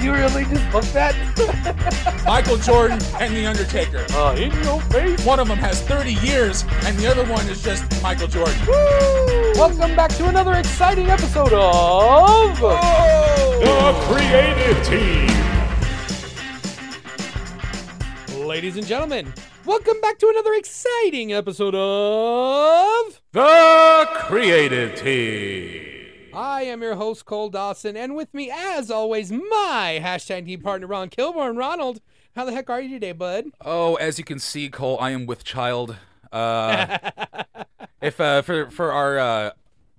You really just book that? Michael Jordan and The Undertaker. uh, in your face. One of them has 30 years, and the other one is just Michael Jordan. Welcome back to another exciting episode of. The creative team. Ladies and gentlemen, welcome back to another exciting episode of. The creative team. I am your host, Cole Dawson, and with me, as always, my hashtag team partner, Ron Kilborn. Ronald, how the heck are you today, bud? Oh, as you can see, Cole, I am with child. Uh, if uh, for for our uh,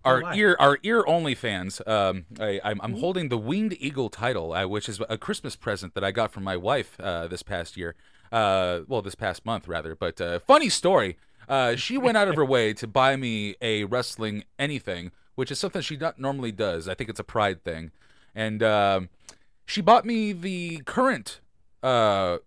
our ear our ear only fans, um, I, I'm, I'm holding the winged eagle title, uh, which is a Christmas present that I got from my wife uh, this past year. Uh, well, this past month rather. But uh, funny story. Uh, she went out of her way to buy me a wrestling anything, which is something she not normally does. I think it's a pride thing, and um she bought me the current uh,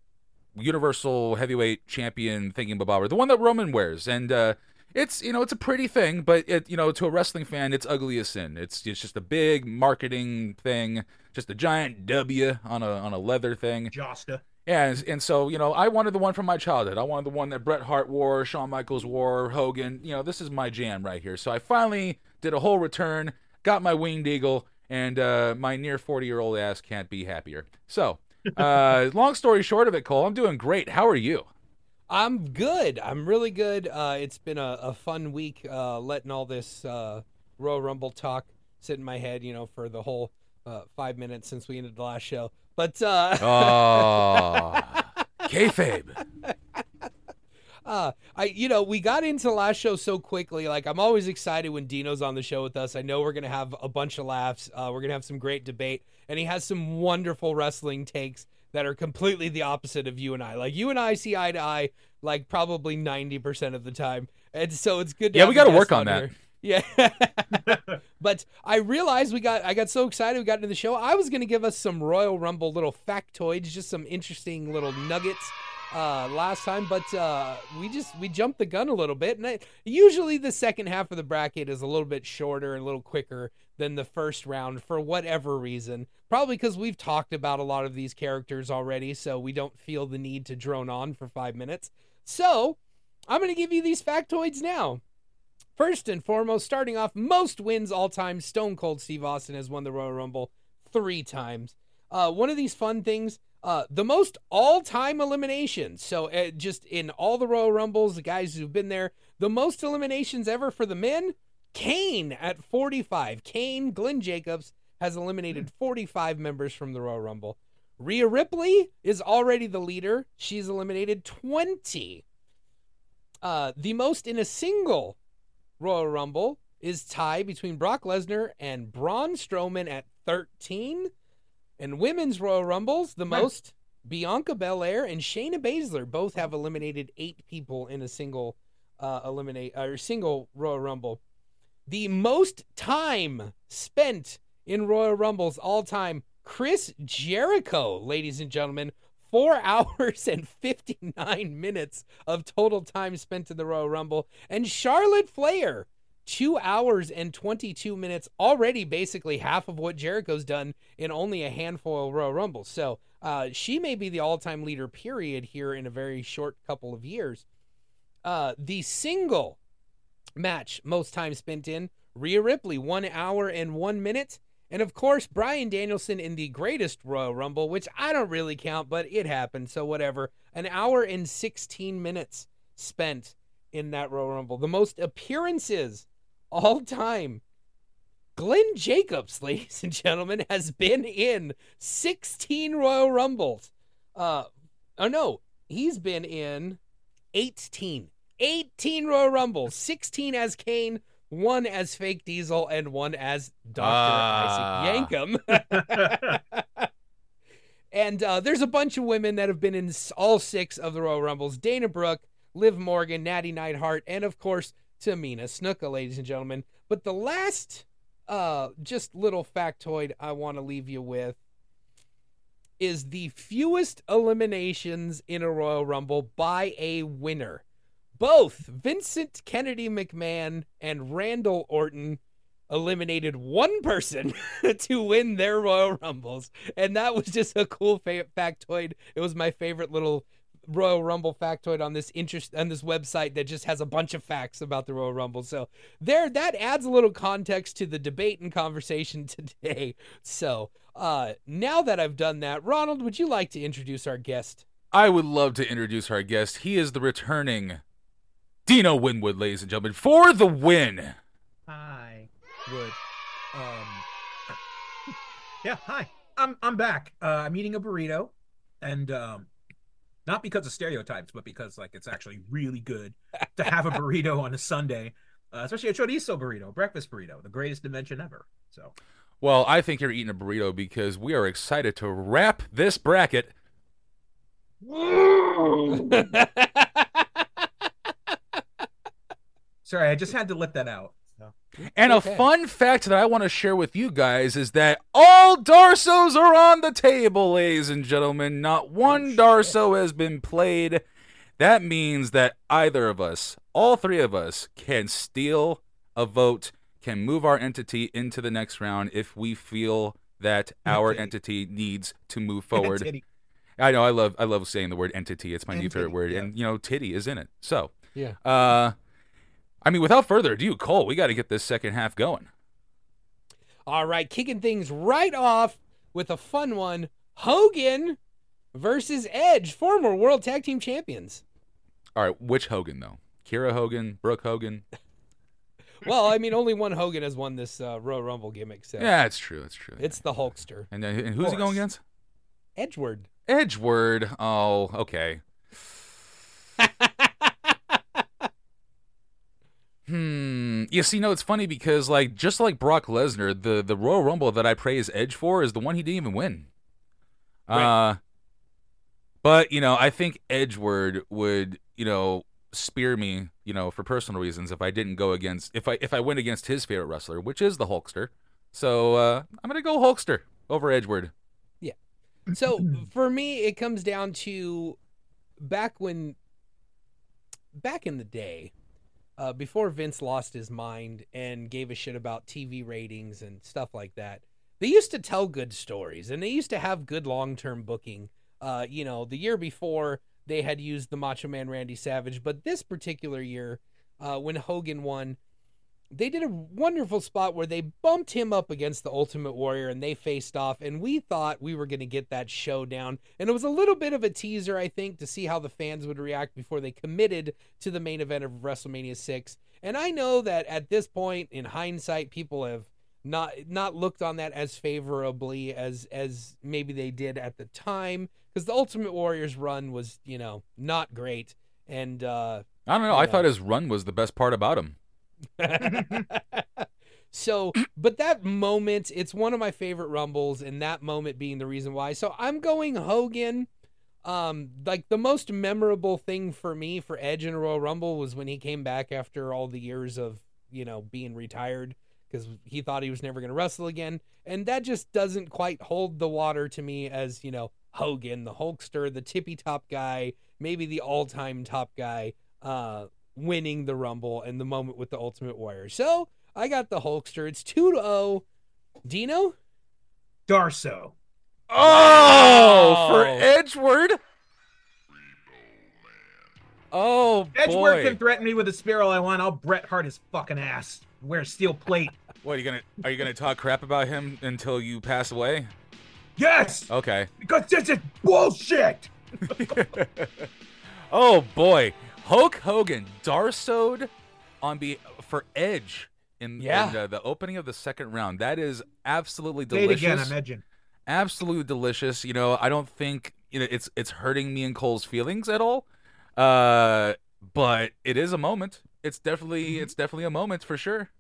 Universal Heavyweight Champion thingy bababber, the one that Roman wears, and uh, it's you know it's a pretty thing, but it you know to a wrestling fan it's ugly as sin. It's it's just a big marketing thing, just a giant W on a on a leather thing. Josta. And and so you know I wanted the one from my childhood. I wanted the one that Bret Hart wore, Shawn Michaels wore, Hogan. You know this is my jam right here. So I finally did a whole return, got my winged eagle, and uh, my near forty year old ass can't be happier. So. uh, long story short of it, Cole, I'm doing great. How are you? I'm good. I'm really good. Uh, it's been a, a fun week uh, letting all this uh, Royal Rumble talk sit in my head, you know, for the whole uh, five minutes since we ended the last show. But uh, Oh, kayfabe. uh, I, you know, we got into last show so quickly. Like, I'm always excited when Dino's on the show with us. I know we're gonna have a bunch of laughs. Uh, we're gonna have some great debate, and he has some wonderful wrestling takes that are completely the opposite of you and I. Like, you and I see eye to eye, like probably 90% of the time, and so it's good. To Yeah, we gotta work on that. here. Yeah. but I realized we got I got so excited we got into the show. I was gonna give us some Royal Rumble little factoids, just some interesting little nuggets uh last time, but uh we just we jumped the gun a little bit. And I, usually the second half of the bracket is a little bit shorter and a little quicker than the first round for whatever reason. Probably because we've talked about a lot of these characters already, so we don't feel the need to drone on for five minutes. So I'm gonna give you these factoids now. First and foremost, starting off, most wins all time. Stone Cold Steve Austin has won the Royal Rumble three times. Uh, one of these fun things, uh, the most all time eliminations. So, uh, just in all the Royal Rumbles, the guys who've been there, the most eliminations ever for the men, Kane at 45. Kane, Glenn Jacobs, has eliminated 45 members from the Royal Rumble. Rhea Ripley is already the leader. She's eliminated 20. Uh, the most in a single Royal Rumble is tie between Brock Lesnar and Braun Strowman at 13. And women's Royal Rumbles, the most Bianca Belair and Shayna Baszler both have eliminated eight people in a single uh, eliminate or single Royal Rumble. The most time spent in Royal Rumbles all time, Chris Jericho, ladies and gentlemen, four hours and 59 minutes of total time spent in the Royal Rumble. And Charlotte Flair, two hours and 22 minutes, already basically half of what Jericho's done in only a handful of Royal Rumbles. So uh, she may be the all time leader, period, here in a very short couple of years. Uh, the single match most time spent in, Rhea Ripley, one hour and one minute. And of course, Bryan Danielson in the greatest Royal Rumble, which I don't really count, but it happened, so whatever. An hour and 16 minutes spent in that Royal Rumble. The most appearances all time. Glenn Jacobs, ladies and gentlemen, has been in 16 Royal Rumbles. Uh, oh no, he's been in 18. 18 Royal Rumbles, 16 as Kane, one as Fake Diesel, and one as Dr. Ah. Isaac Yankem. and uh, there's a bunch of women that have been in all six of the Royal Rumbles Dana Brooke, Liv Morgan, Nattie Neidhart, and of course, Tamina Snuka, ladies and gentlemen. But the last uh, just little factoid I want to leave you with is the fewest eliminations in a Royal Rumble by a winner. Both Vincent Kennedy McMahon and Randall Orton eliminated one person to win their Royal Rumbles, and that was just a cool fa- factoid. It was my favorite little Royal Rumble factoid on this interest on this website that just has a bunch of facts about the Royal Rumble. So there, that adds a little context to the debate and conversation today. So uh, now that I've done that, Ronald, would you like to introduce our guest? I would love to introduce our guest. He is the returning Dino Winwood, ladies and gentlemen, for the win. Hi, Wood. Um, yeah, hi. I'm I'm back. Uh, I'm eating a burrito, and um, not because of stereotypes, but because like it's actually really good to have a burrito on a Sunday, uh, especially a chorizo burrito, breakfast burrito, the greatest invention ever. So, Well, I think you're eating a burrito because we are excited to wrap this bracket. sorry, I just had to let that out. And a fun fact that I want to share with you guys is that all Darsos are on the table, ladies and gentlemen. Not one Darso has been played. That means that either of us, all three of us, can steal a vote, can move our entity into the next round if we feel that our Entity. entity needs to move forward. I know I love I love saying the word entity. It's my new favorite word, yeah. and you know, titty is in it. So, Yeah. uh, I mean, without further ado, Cole, we got to get this second half going. All right, kicking things right off with a fun one Hogan versus Edge, former World Tag Team Champions. All right, which Hogan though? Kira Hogan, Brooke Hogan. Well, I mean, only one Hogan has won this uh, Royal Rumble gimmick, so Yeah, it's true. It's true. it's the Hulkster. and, then and who's he going against? Edgeward. Edgeward. Oh, okay. hmm. You see, no, it's funny because like just like Brock Lesnar, the the Royal Rumble that I praise Edge for is the one he didn't even win. Uh, but you know, I think Edgeward would you know spear me, you know, for personal reasons if I didn't go against if I if I went against his favorite wrestler, which is the Hulkster. So uh, I'm gonna go Hulkster over Edgeward. Yeah. So for me, it comes down to back when, back in the day, uh, before Vince lost his mind and gave a shit about TV ratings and stuff like that, they used to tell good stories and they used to have good long term booking. Uh, you know, the year before they had used the Macho Man Randy Savage, but this particular year, uh, when Hogan won, they did a wonderful spot where they bumped him up against the Ultimate Warrior and they faced off. And we thought we were going to get that showdown. And it was a little bit of a teaser, I think, to see how the fans would react before they committed to the main event of WrestleMania 6. And I know that at this point, in hindsight, people have not not looked on that as favorably as as maybe they did at the time because the Ultimate Warrior's run was you know not great and uh I don't know. I Yeah. thought his run was the best part about him. So, but that moment, it's one of my favorite rumbles, and that moment being the reason why. So I'm going Hogan. Um, like the most memorable thing for me for Edge in a Royal Rumble was when he came back after all the years of you know being retired because he thought he was never going to wrestle again, and that just doesn't quite hold the water to me as you know Hogan, the Hulkster, the tippy top guy, maybe the all time top guy. Uh, winning the Rumble and the moment with the Ultimate Warrior. So I got the Hulkster. It's 2 to 0. Dino? Darso. Oh, for Wow. Edgeward. Oh Edgeworth boy! can threaten me with a spear all I want. I'll Bret Hart his fucking ass. Wear steel plate. What are you gonna? Are you gonna talk crap about him until you pass away? Yes, Okay. because this is bullshit. Oh boy, Hulk Hogan Darsoed on be for Edge in, Yeah. in uh, the opening of the second round. That is absolutely it delicious. again. I'm absolutely delicious. You know, I don't think you know it's it's hurting me and Cole's feelings at all. Uh, but it is a moment. It's definitely Mm-hmm. it's definitely a moment for sure.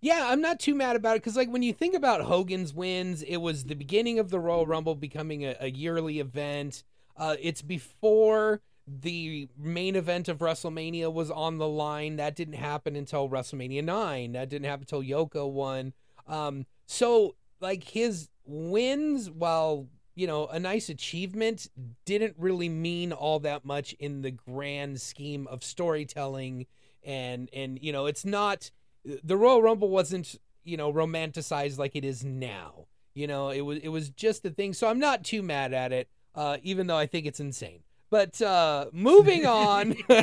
Yeah, I'm not too mad about it because, like, when you think about Hogan's wins, it was the beginning of the Royal Rumble becoming a, a yearly event. Uh, it's before the main event of WrestleMania was on the line. That didn't happen until WrestleMania 9. That didn't happen until Yoko won. Um, so, like, his wins, while, you know, a nice achievement, didn't really mean all that much in the grand scheme of storytelling. And, and you know, it's not, the Royal Rumble wasn't, you know, romanticized like it is now. You know, it was it was just a thing. So I'm not too mad at it, uh, even though I think it's insane. But uh, moving on,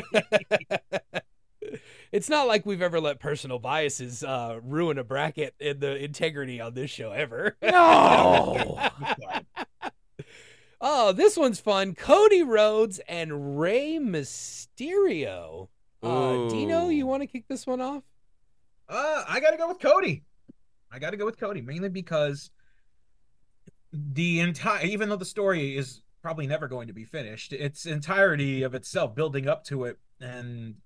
it's not like we've ever let personal biases uh, ruin a bracket in the integrity on this show ever. No. oh, this one's fun. Cody Rhodes and Rey Mysterio. Uh, Dino, you want to kick this one off? Uh, I gotta go with Cody. I gotta go with Cody mainly because the entire, even though the story is probably never going to be finished, its entirety of itself building up to it and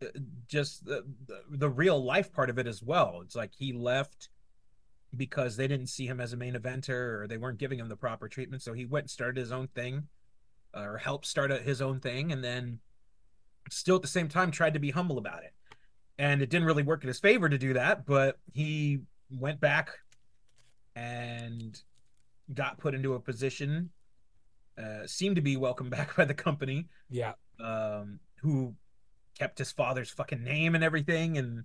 uh, just the, the real life part of it as well. It's like he left because they didn't see him as a main eventer or they weren't giving him the proper treatment, so he went and started his own thing uh, or helped start his own thing, and then still at the same time tried to be humble about it. And it didn't really work in his favor to do that but he went back and got put into a position uh, seemed to be welcomed back by the company. Yeah. um, who kept his father's fucking name and everything and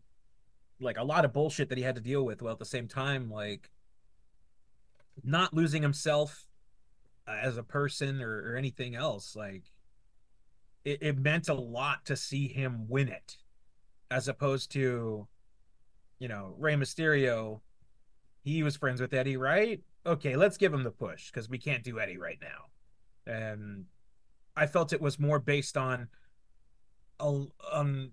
like a lot of bullshit that he had to deal with while at the same time like not losing himself uh, as a person or, or anything else like it, it meant a lot to see him win it as opposed to you know Rey Mysterio he was friends with Eddie right? Okay let's give him the push because we can't do Eddie right now and I felt it was more based on a- um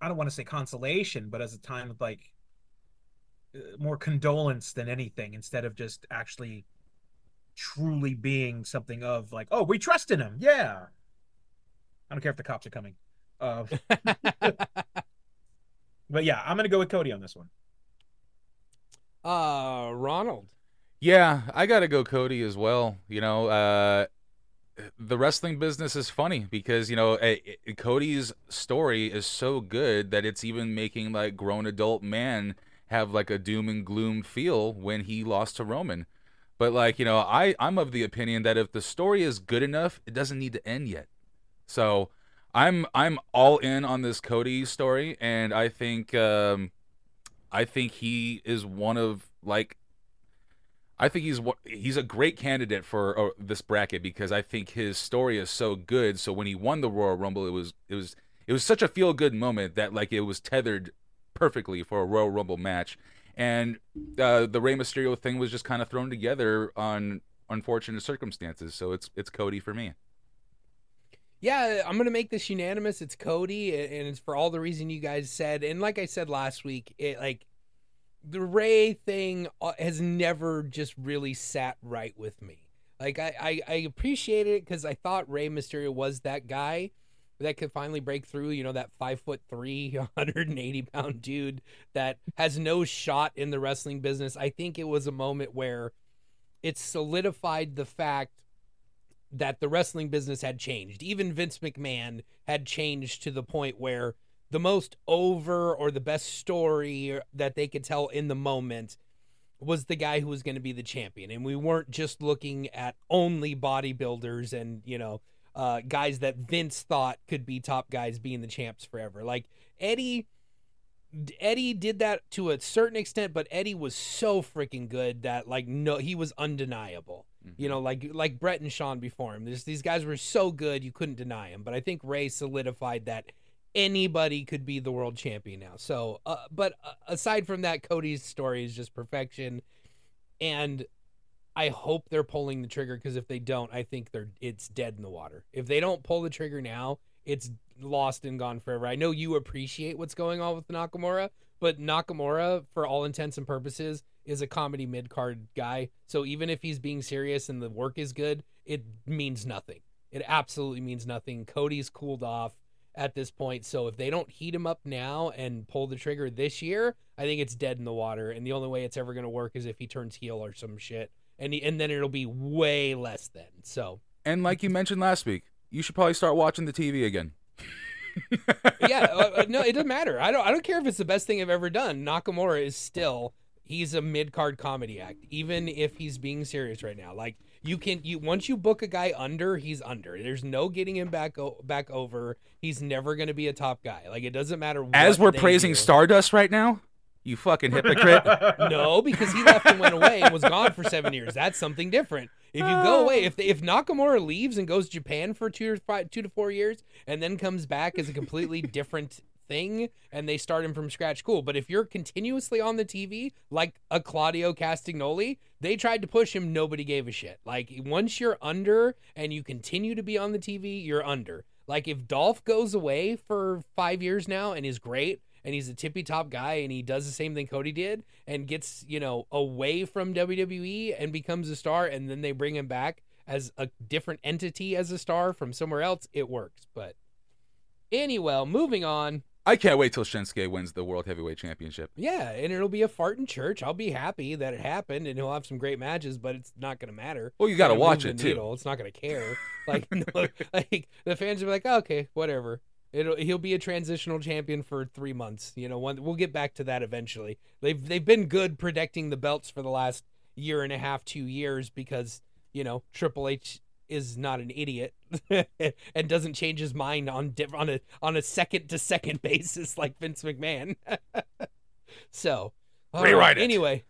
I don't want to say consolation but as a time of like uh, more condolence than anything instead of just actually truly being something of like oh we trust in him. Yeah. I don't care if the cops are coming. Uh, but yeah I'm gonna go with Cody on this one. Uh, Ronald. Yeah, I gotta go Cody as well. You know, uh, the wrestling business is funny because you know eh, eh, Cody's story is so good that it's even making like grown adult man have like a doom and gloom feel when he lost to Roman. But like you know, I I'm of the opinion that if the story is good enough, it doesn't need to end yet. So I'm I'm all in on this Cody story, and I think um, I think he is one of like I think he's he's a great candidate for uh, this bracket because I think his story is so good. So when he won the Royal Rumble, it was it was it was such a feel good moment that like it was tethered perfectly for a Royal Rumble match, and uh, the Rey Mysterio thing was just kind of thrown together on unfortunate circumstances. So it's it's Cody for me. Yeah, I'm gonna make this unanimous. It's Cody, and it's for all the reason you guys said. And like I said last week, it like the Rey thing uh, has never just really sat right with me. Like I I, I appreciated it because I thought Rey Mysterio was that guy that could finally break through. You know, that five foot three, 180 pound dude that has no shot in the wrestling business. I think it was a moment where it solidified the fact that the wrestling business had changed. Even Vince McMahon had changed to the point where the most over or the best story that they could tell in the moment was the guy who was going to be the champion. And we weren't just looking at only bodybuilders and, you know, uh, guys that Vince thought could be top guys being the champs forever. Like Eddie Eddie did that to a certain extent, but Eddie was so freaking good that like no he was undeniable. You know, like like Bret and Shawn before him. There's, these guys were so good you couldn't deny him. But I think Rey solidified that anybody could be the world champion now. So, uh, but uh, aside from that, Cody's story is just perfection, and I hope they're pulling the trigger because if they don't, I think they're it's dead in the water. If they don't pull the trigger now, it's lost and gone forever. I know you appreciate what's going on with Nakamura, but Nakamura, for all intents and purposes, is a comedy mid card guy. So even if he's being serious and the work is good, it means nothing. It absolutely means nothing. Cody's cooled off at this point. So if they don't heat him up now and pull the trigger this year, I think it's dead in the water. And the only way it's ever going to work is if he turns heel or some shit. And, he, and then it'll be way less then. So And like you mentioned last week, you should probably start watching the TV again. yeah, uh, uh, no, it doesn't matter. I don't. I don't care if it's the best thing I've ever done. Nakamura is still he's a mid card comedy act, even if he's being serious right now. Like you can you once you book a guy under, he's under. There's no getting him back o- back over. He's never going to be a top guy. Like it doesn't matter. As we're praising do. Stardust right now, you fucking hypocrite. No, because he left and went away and was gone for seven years. That's something different. If you go away, if if Nakamura leaves and goes to Japan for two or five, two to four years, and then comes back as a completely different thing, and they start him from scratch, cool. But if you're continuously on the TV like a Claudio Castagnoli, they tried to push him, nobody gave a shit. Like once you're under and you continue to be on the TV, you're under. Like if Dolph goes away for five years now and is great, and he's a tippy top guy and he does the same thing Cody did and gets, you know, away from WWE and becomes a star and then they bring him back as a different entity as a star from somewhere else, it works. But anyway, moving on. I can't wait till Shinsuke wins the World Heavyweight Championship. Yeah, and it'll be a fart in church. I'll be happy that it happened and he'll have some great matches, but it's not going to matter. Well, you got to watch it too. needle. It's not going to care. Like, no, like the fans will be like, okay, whatever. It'll he'll be a transitional champion for three months. You know, one, we'll get back to that eventually. They've they've been good protecting the belts for the last year and a half, two years because you know Triple H is not an idiot and doesn't change his mind on diff- on a on a second to second basis like Vince McMahon. so Rewrite it. Anyway,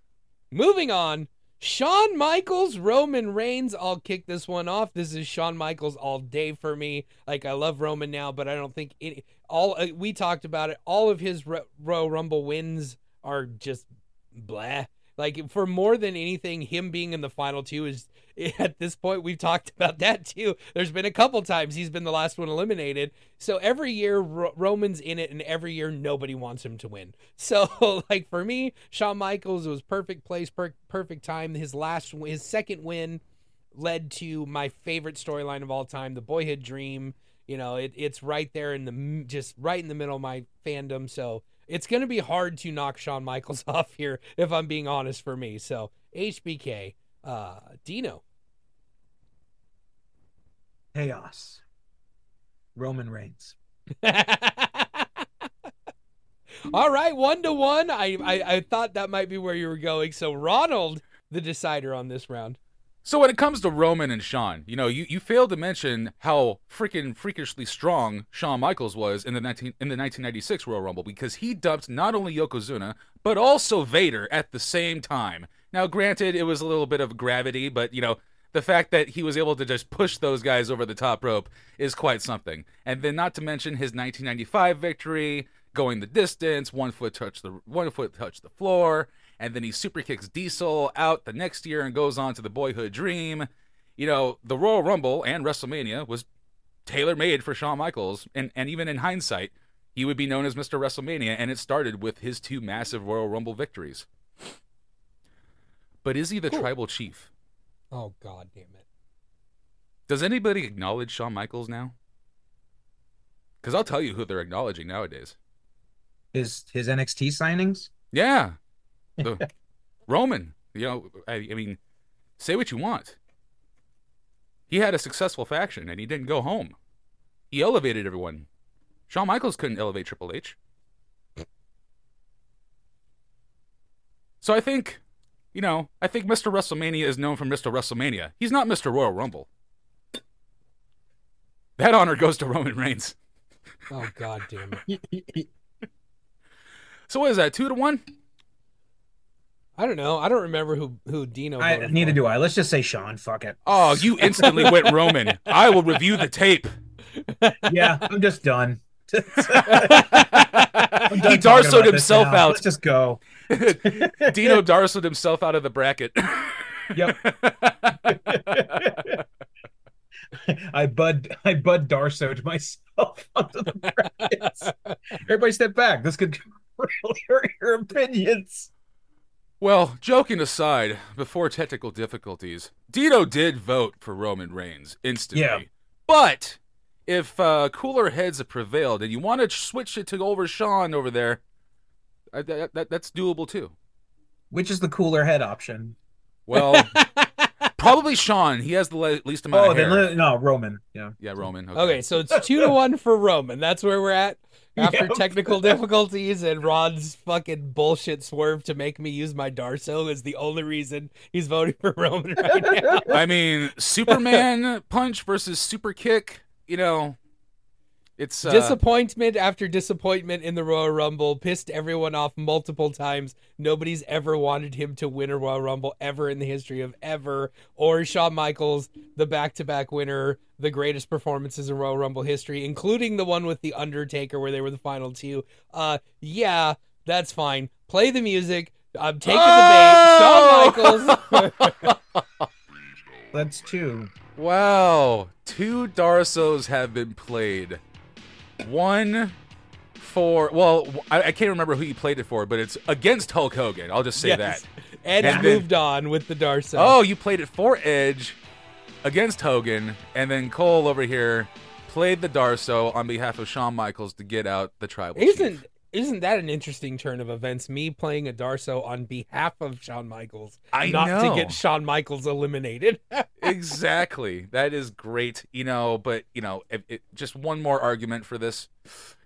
moving on. Shawn Michaels, Roman Reigns. I'll kick this one off. This is Shawn Michaels all day for me. Like I love Roman now, but I don't think it. All uh, we talked about it. All of his Ro- Royal Rumble wins are just blah. Like for more than anything, him being in the final two is at this point we've talked about that too. There's been a couple times he's been the last one eliminated. So every year Ro- Roman's in it, and every year nobody wants him to win. So like for me, Shawn Michaels was perfect place, per- perfect time. His last, his second win led to my favorite storyline of all time, the Boyhood Dream. You know, it, it's right there in the just right in the middle of my fandom. So it's going to be hard to knock Shawn Michaels off here if I'm being honest for me. So HBK, uh, Dino. Chaos. Roman Reigns. All right, one to one. I, I I thought that might be where you were going. So Ronald, the decider on this round. So when it comes to Roman and Shawn, you know, you, you failed to mention how freaking freakishly strong Shawn Michaels was in the 19 in the 1996 Royal Rumble because he dumped not only Yokozuna but also Vader at the same time. Now, granted, it was a little bit of gravity, but you know, the fact that he was able to just push those guys over the top rope is quite something. And then, not to mention his 1995 victory, going the distance, one foot touch the one foot touch the floor, and then he super kicks Diesel out the next year and goes on to the Boyhood Dream. You know, the Royal Rumble and WrestleMania was tailor made for Shawn Michaels, and and even in hindsight, he would be known as Mr. WrestleMania, and it started with his two massive Royal Rumble victories. But is he the tribal chief? Oh God damn it! Does anybody acknowledge Shawn Michaels now? Because I'll tell you who they're acknowledging nowadays. His his NXT signings. Yeah, the Roman. You know, I, I mean, say what you want. He had a successful faction, and he didn't go home. He elevated everyone. Shawn Michaels couldn't elevate Triple H. So I think, you know, I think Mr. WrestleMania is known for Mr. WrestleMania. He's not Mr. Royal Rumble. That honor goes to Roman Reigns. Oh God damn it! So what is that? Two to one? I don't know. I don't remember who who Dino. I, neither for. do I. Let's just say Shawn. Fuck it. Oh, you instantly went Roman. I will review the tape. Yeah, I'm just done. he I'm done talking Darsoed himself out. Let's just go. Dino Darsoed himself out of the bracket. Yep. I bud I bud Darsoed myself onto the brackets. Everybody step back. This could really hurt your opinions. well, joking aside, before technical difficulties, Dino did vote for Roman Reigns instantly. Yeah. But if uh, cooler heads have prevailed and you want to switch it to over Shawn over there, uh, that, that, that's doable too. Which is the cooler head option? Well, Probably Shawn. He has the least amount Oh, of then hair. no Roman. Yeah. yeah, Roman. Okay, so it's two to one for Roman. That's where we're at after Yep. technical difficulties and Ron's fucking bullshit swerve to make me use my Darso is the only reason he's voting for Roman right now. I mean, Superman punch versus super kick. You know, it's uh, disappointment after disappointment in the Royal Rumble pissed everyone off multiple times. Nobody's ever wanted him to win a Royal Rumble ever in the history of ever. Or Shawn Michaels, the back-to-back winner, the greatest performances in Royal Rumble history, including the one with the Undertaker where they were the final two. Uh, yeah, that's fine. Play the music. I'm taking Oh! the bait. Shawn Michaels. That's two. wow. Two Darsos have been played. One for well, I, I can't remember who you played it for, but it's against Hulk Hogan. I'll just say Yes. that. Edge And then- moved on with the Darso. Oh, you played it for Edge against Hogan, and then Cole over here played the Darso on behalf of Shawn Michaels to get out the tribal chief. Isn't isn't that an interesting turn of events? Me playing a Darso on behalf of Shawn Michaels, I not know. to get Shawn Michaels eliminated. exactly. That is great, you know. But you know, if, it, just one more argument for this.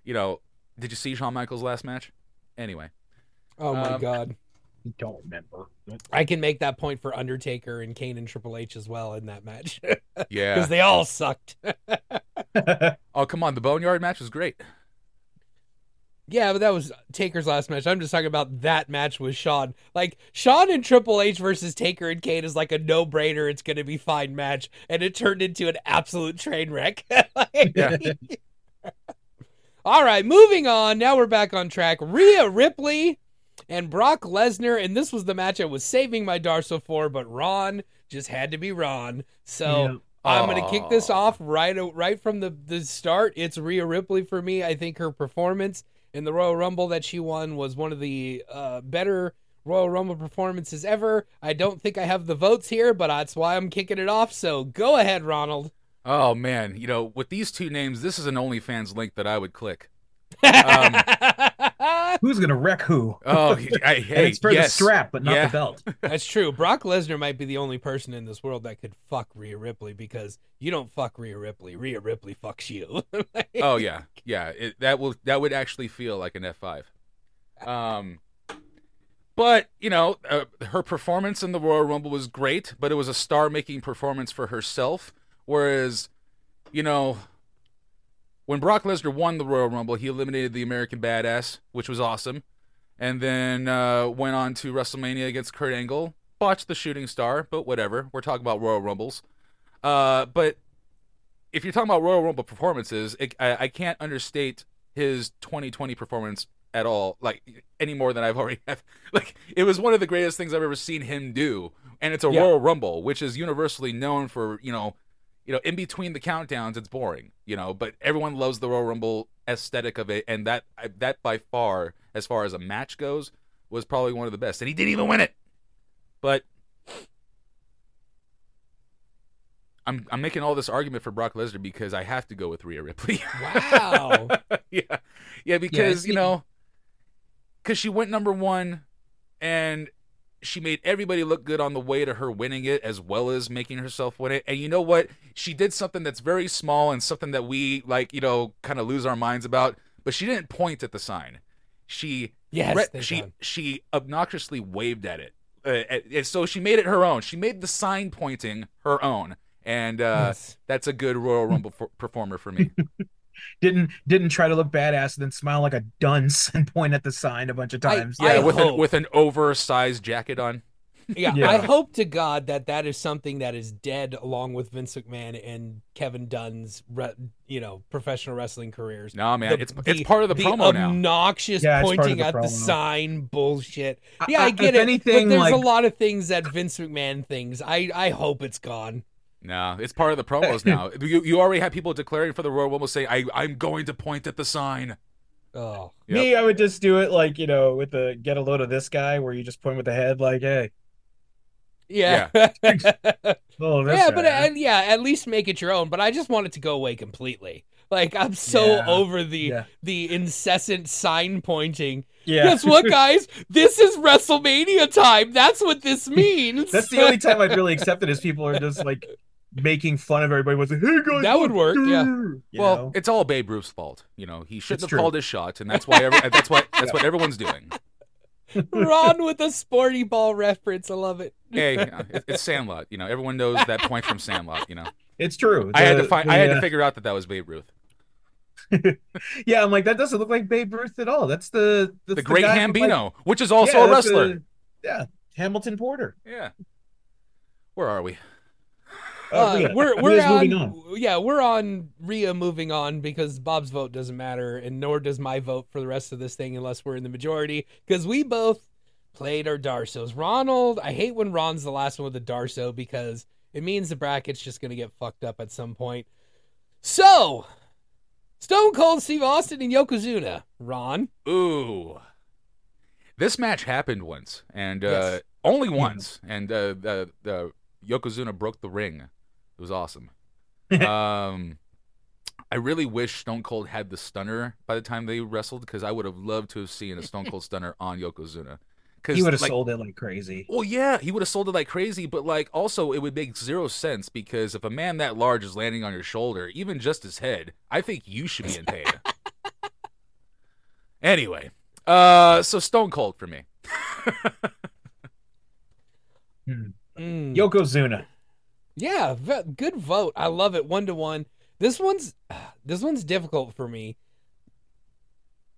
You know, did you see Shawn Michaels' last match? Anyway, oh my Um, god, Don't remember. I can make that point for Undertaker and Kane and Triple H as well in that match yeah. because they all sucked. oh, come on, the Boneyard match was great. Yeah, but that was Taker's last match. I'm just talking about that match with Shawn. Like Shawn and Triple H versus Taker and Kane is like a no brainer. It's gonna be fine match, and it turned into an absolute train wreck. Like- All right, moving on. Now we're back on track. Rhea Ripley and Brock Lesnar, and this was the match I was saving my Darso for, but Ron just had to be Ron. So Yeah. I'm gonna kick this off right right from the the start. It's Rhea Ripley for me. I think her performance in the Royal Rumble that she won was one of the uh, better Royal Rumble performances ever. I don't think I have the votes here, but that's why I'm kicking it off. So go ahead, Ronald. Oh man, you know, with these two names, this is an OnlyFans link that I would click. Um, Who's gonna wreck who? Oh, I, And hey, it's for yes. the strap, but not Yeah. the belt. That's true. Brock Lesnar might be the only person in this world that could fuck Rhea Ripley because you don't fuck Rhea Ripley. Rhea Ripley fucks you. Oh yeah, yeah. It, that will that would actually feel like an F five. Um, but you know, uh, her performance in the Royal Rumble was great, but it was a star-making performance for herself. Whereas, you know, when Brock Lesnar won the Royal Rumble, he eliminated the American Badass, which was awesome, and then uh, went on to WrestleMania against Kurt Angle, botched the Shooting Star, but whatever. We're talking about Royal Rumbles. Uh, but if you're talking about Royal Rumble performances, it, I, I can't understate his 2020 performance at all, like any more than I've already have. Like it was one of the greatest things I've ever seen him do, and it's a Yeah. Royal Rumble, which is universally known for you know, you know, in between the countdowns, it's boring, you know, but everyone loves the Royal Rumble aesthetic of it, and that, that by far, as far as a match goes, was probably one of the best, and he didn't even win it, but. I'm, I'm making all this argument for Brock Lesnar because I have to go with Rhea Ripley. wow. yeah, yeah, because see- you know, because she went number one, and she made everybody look good on the way to her winning it, as well as making herself win it. And you know what? She did something that's very small and something that we like, you know, kind of lose our minds about. But she didn't point at the sign. She Yes, re- she God. she obnoxiously waved at it. Uh, and- so she made it her own. She made the sign pointing her own, and uh, Yes. that's a good Royal Rumble f- performer for me. Didn't didn't try to look badass and then smile like a dunce and point at the sign a bunch of I- times. Yeah, I with an with an oversized jacket on. Yeah, Yeah. I hope to God that that is something that is dead along with Vince McMahon and Kevin Dunn's, re- you know, professional wrestling careers. No, man, The- it's it's part of the, the promo now. obnoxious Yeah, it's part of pointing the at the sign bullshit. Yeah, I, I- get if it. anything, but there's a lot of things that Vince McMahon things. I I hope it's gone. No, it's part of the promos now. You you already have people declaring for the Royal Rumble saying, "I I'm going to point at the sign." Oh, Yep. Me, I would just do it like you know with the get a load of this guy, where you just point with the head, like, hey, yeah. Oh, this yeah, but guy. uh, yeah, at least make it your own. But I just want it to go away completely. Like I'm so Yeah. over the Yeah. the incessant sign pointing. Yeah. Guess what, guys? this is WrestleMania time. That's what this means. That's the only time I'd really accept it is people are just like making fun of everybody with, hey guys, That would work, yeah. You well, know? it's all Babe Ruth's fault. You know, he shouldn't It's have true. called his shot, and that's why every, that's why that's what everyone's doing. Ron with a sporty ball reference. I love it. Hey, it- it's Sandlot. You know, everyone knows that point from Sandlot. You know, it's true. I had to find. the, I had uh, to figure out that that was Babe Ruth, Yeah, I'm like that doesn't look like Babe Ruth at all. That's the that's the great guy from, like- Hambino, which is also Yeah, a wrestler. the- yeah, Hamilton Porter. Yeah. Where are we? Oh, Uh, Rhea. we're we're on, moving on. Yeah, we're on Rhea moving on because Bob's vote doesn't matter, and nor does my vote for the rest of this thing unless we're in the majority because we both played our Darsos. Ronald, I hate when Ron's the last one with the Darso because it means the bracket's just gonna get fucked up at some point. So, Stone Cold Steve Austin and Yokozuna. Ron, Ooh. This match happened once, and uh, Yes. only once, and uh, the the Yokozuna broke the ring. It was awesome. um, I really wish Stone Cold had the stunner by the time they wrestled because I would have loved to have seen a Stone Cold stunner on Yokozuna. Because He would have like, sold it like crazy. Well, yeah, he would have sold it like crazy, but like also it would make zero sense because if a man that large is landing on your shoulder, even just his head, I think you should be in pain. anyway, uh, so Stone Cold for me. Mm. Yokozuna. Yeah, v- good vote. I love it. One to one. This one's this one's difficult for me.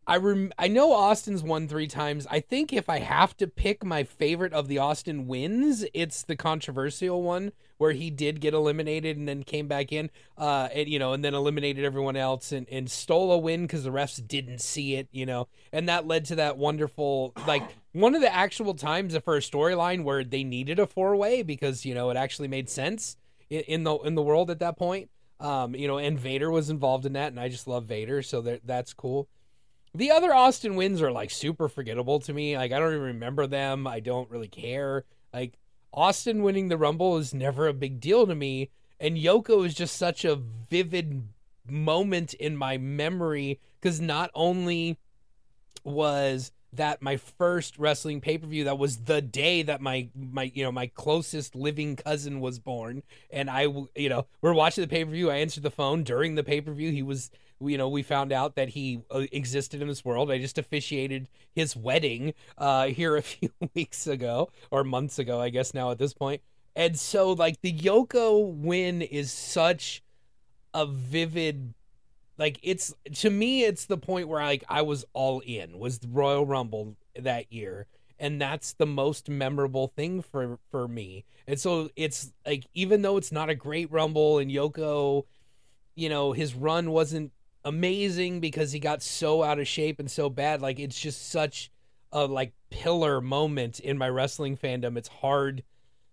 I rem- I know Austin's won three times. I think if I have to pick my favorite of the Austin wins, it's the controversial one where he did get eliminated and then came back in, uh, and you know, and then eliminated everyone else and, and stole a win because the refs didn't see it, you know, and that led to that wonderful like one of the actual times for a storyline where they needed a four way because you know it actually made sense in, the in the world at that point. Um, you know, and Vader was involved in that, and I just love Vader, so that that's cool. The other Austin wins are like super forgettable to me. Like I don't even remember them. I don't really care. Like Austin winning the Rumble is never a big deal to me, and Yoko is just such a vivid moment in my memory because not only was that my first wrestling pay-per-view that was the day that my my you know my closest living cousin was born. And I you know we're watching the pay-per-view. I answered the phone during the pay-per-view. He was you know we found out that he uh, existed in this world. I just officiated his wedding uh here a few weeks ago or months ago I guess now at this point. And so like the Yoko win is such a vivid like it's to me it's the point where like I was all in was the Royal Rumble that year and that's the most memorable thing for for me. And so it's like even though it's not a great Rumble and Yoko you know his run wasn't amazing because he got so out of shape and so bad like it's just such a like pillar moment in my wrestling fandom. It's hard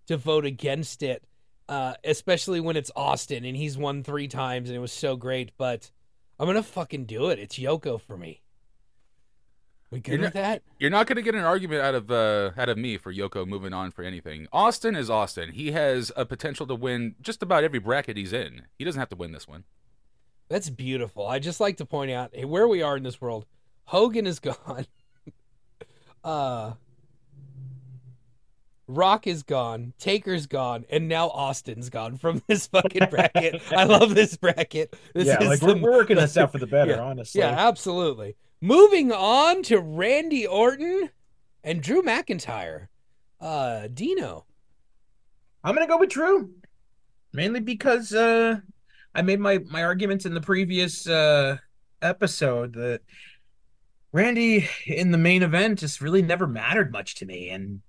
to vote against it. Uh, especially when it's Austin and he's won three times and it was so great, but I'm gonna fucking do it. It's Yoko for me. We good You're with that? You're not going to get an argument out of uh, out of me for Yoko moving on for anything. Austin is Austin. He has a potential to win just about every bracket he's in. He doesn't have to win this one. That's beautiful. I just like to point out hey, where we are in this world. Hogan is gone. uh Rock is gone, Taker's gone, and now Austin's gone from this fucking bracket. I love this bracket. This yeah, is like the- we're, we're working this out for the better, Yeah. honestly. Yeah, absolutely. Moving on to Randy Orton and Drew McIntyre. Uh, Dino. I'm gonna go with Drew, mainly because uh, I made my my arguments in the previous uh, episode that Randy in the main event just really never mattered much to me, and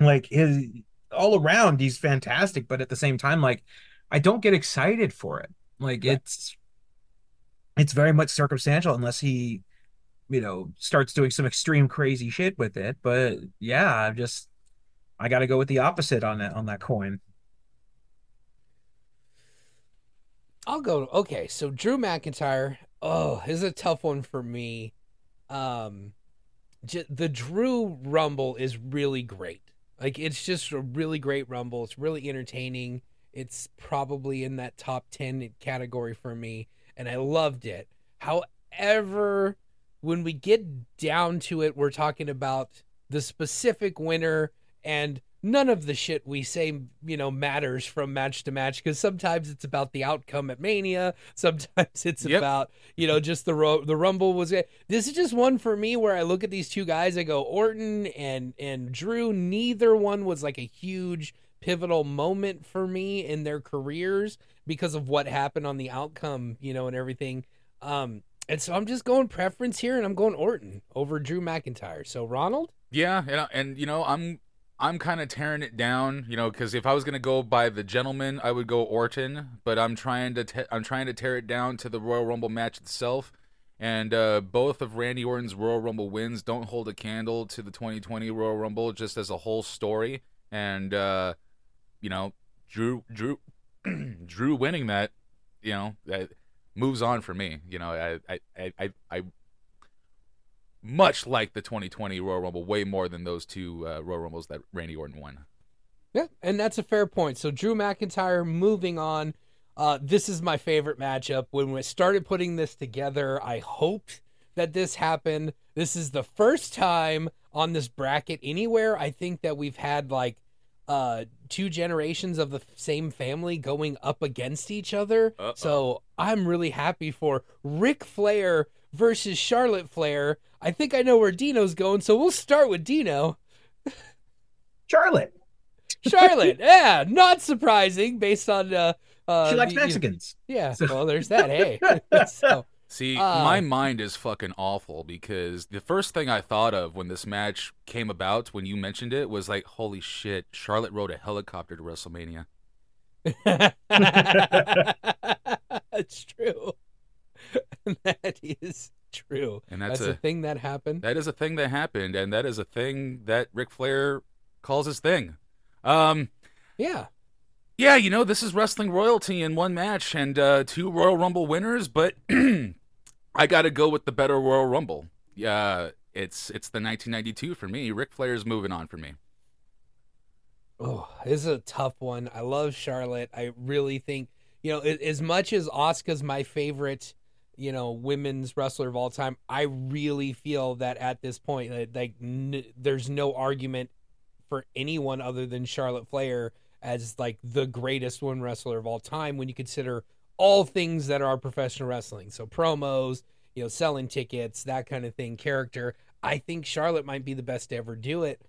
like his all around he's fantastic, but at the same time, like I don't get excited for it. Like it's it's very much circumstantial unless he you know starts doing some extreme crazy shit with it. But yeah, I'm just I got to go with the opposite on that on that coin. I'll go. Okay, so Drew McIntyre. Oh, this is a tough one for me. Um, j- the Drew Rumble is really great. Like it's just a really great Rumble. It's really entertaining. It's probably in that top ten category for me. and I loved it. However, when we get down to it, we're talking about the specific winner and none of the shit we say, you know, matters from match to match because sometimes it's about the outcome at Mania, sometimes it's Yep. about, you know, just the ro- the Rumble was it. This is just one for me where I look at these two guys, I go Orton and and Drew. Neither one was like a huge pivotal moment for me in their careers because of what happened on the outcome, you know, and everything. Um, and so I'm just going preference here, and I'm going Orton over Drew McIntyre. So Ronald, Yeah, and, and you know, I'm I'm kind of tearing it down, you know, because if I was gonna go by the gentleman, I would go Orton, but I'm trying to te- I'm trying to tear it down to the Royal Rumble match itself, and uh, both of Randy Orton's Royal Rumble wins don't hold a candle to the 2020 Royal Rumble just as a whole story, and uh, you know, Drew Drew Drew winning that, you know, that moves on for me. You know, I I I I. Much like the 2020 Royal Rumble, way more than those two uh, Royal Rumbles that Randy Orton won. yeah, and that's a fair point. So Drew McIntyre moving on. Uh, this is my favorite matchup. When we started putting this together, I hoped that this happened. This is the first time on this bracket anywhere. I think that we've had like uh two generations of the same family going up against each other. Uh-oh. So I'm really happy for Ric Flair versus Charlotte Flair. I think I know where Dino's going, so we'll start with Dino. Charlotte. Charlotte, yeah, not surprising based on uh, uh She likes the- you- Mexicans. Yeah, well, there's that. Hey, so See, Uh, my mind is fucking awful because the first thing I thought of when this match came about, when you mentioned it, was like, holy shit, Charlotte rode a helicopter to WrestleMania. That's true. that is true. And that's, That's, a a thing that happened. that is a thing that happened, and that is a thing that Ric Flair calls his thing. Um, yeah. yeah, you know, this is wrestling royalty in one match and uh, two Royal Rumble winners, but I got to go with the better Royal Rumble. Yeah, it's it's the 1992 for me. Ric Flair's moving on for me. Oh, this is a tough one. I love Charlotte. I really think, you know, as much as Asuka's my favorite, you know, women's wrestler of all time, I really feel that at this point, like, n- there's no argument for anyone other than Charlotte Flair as like the greatest women wrestler of all time when you consider all things that are professional wrestling. So promos, you know, selling tickets, that kind of thing, character. I think Charlotte might be the best to ever do it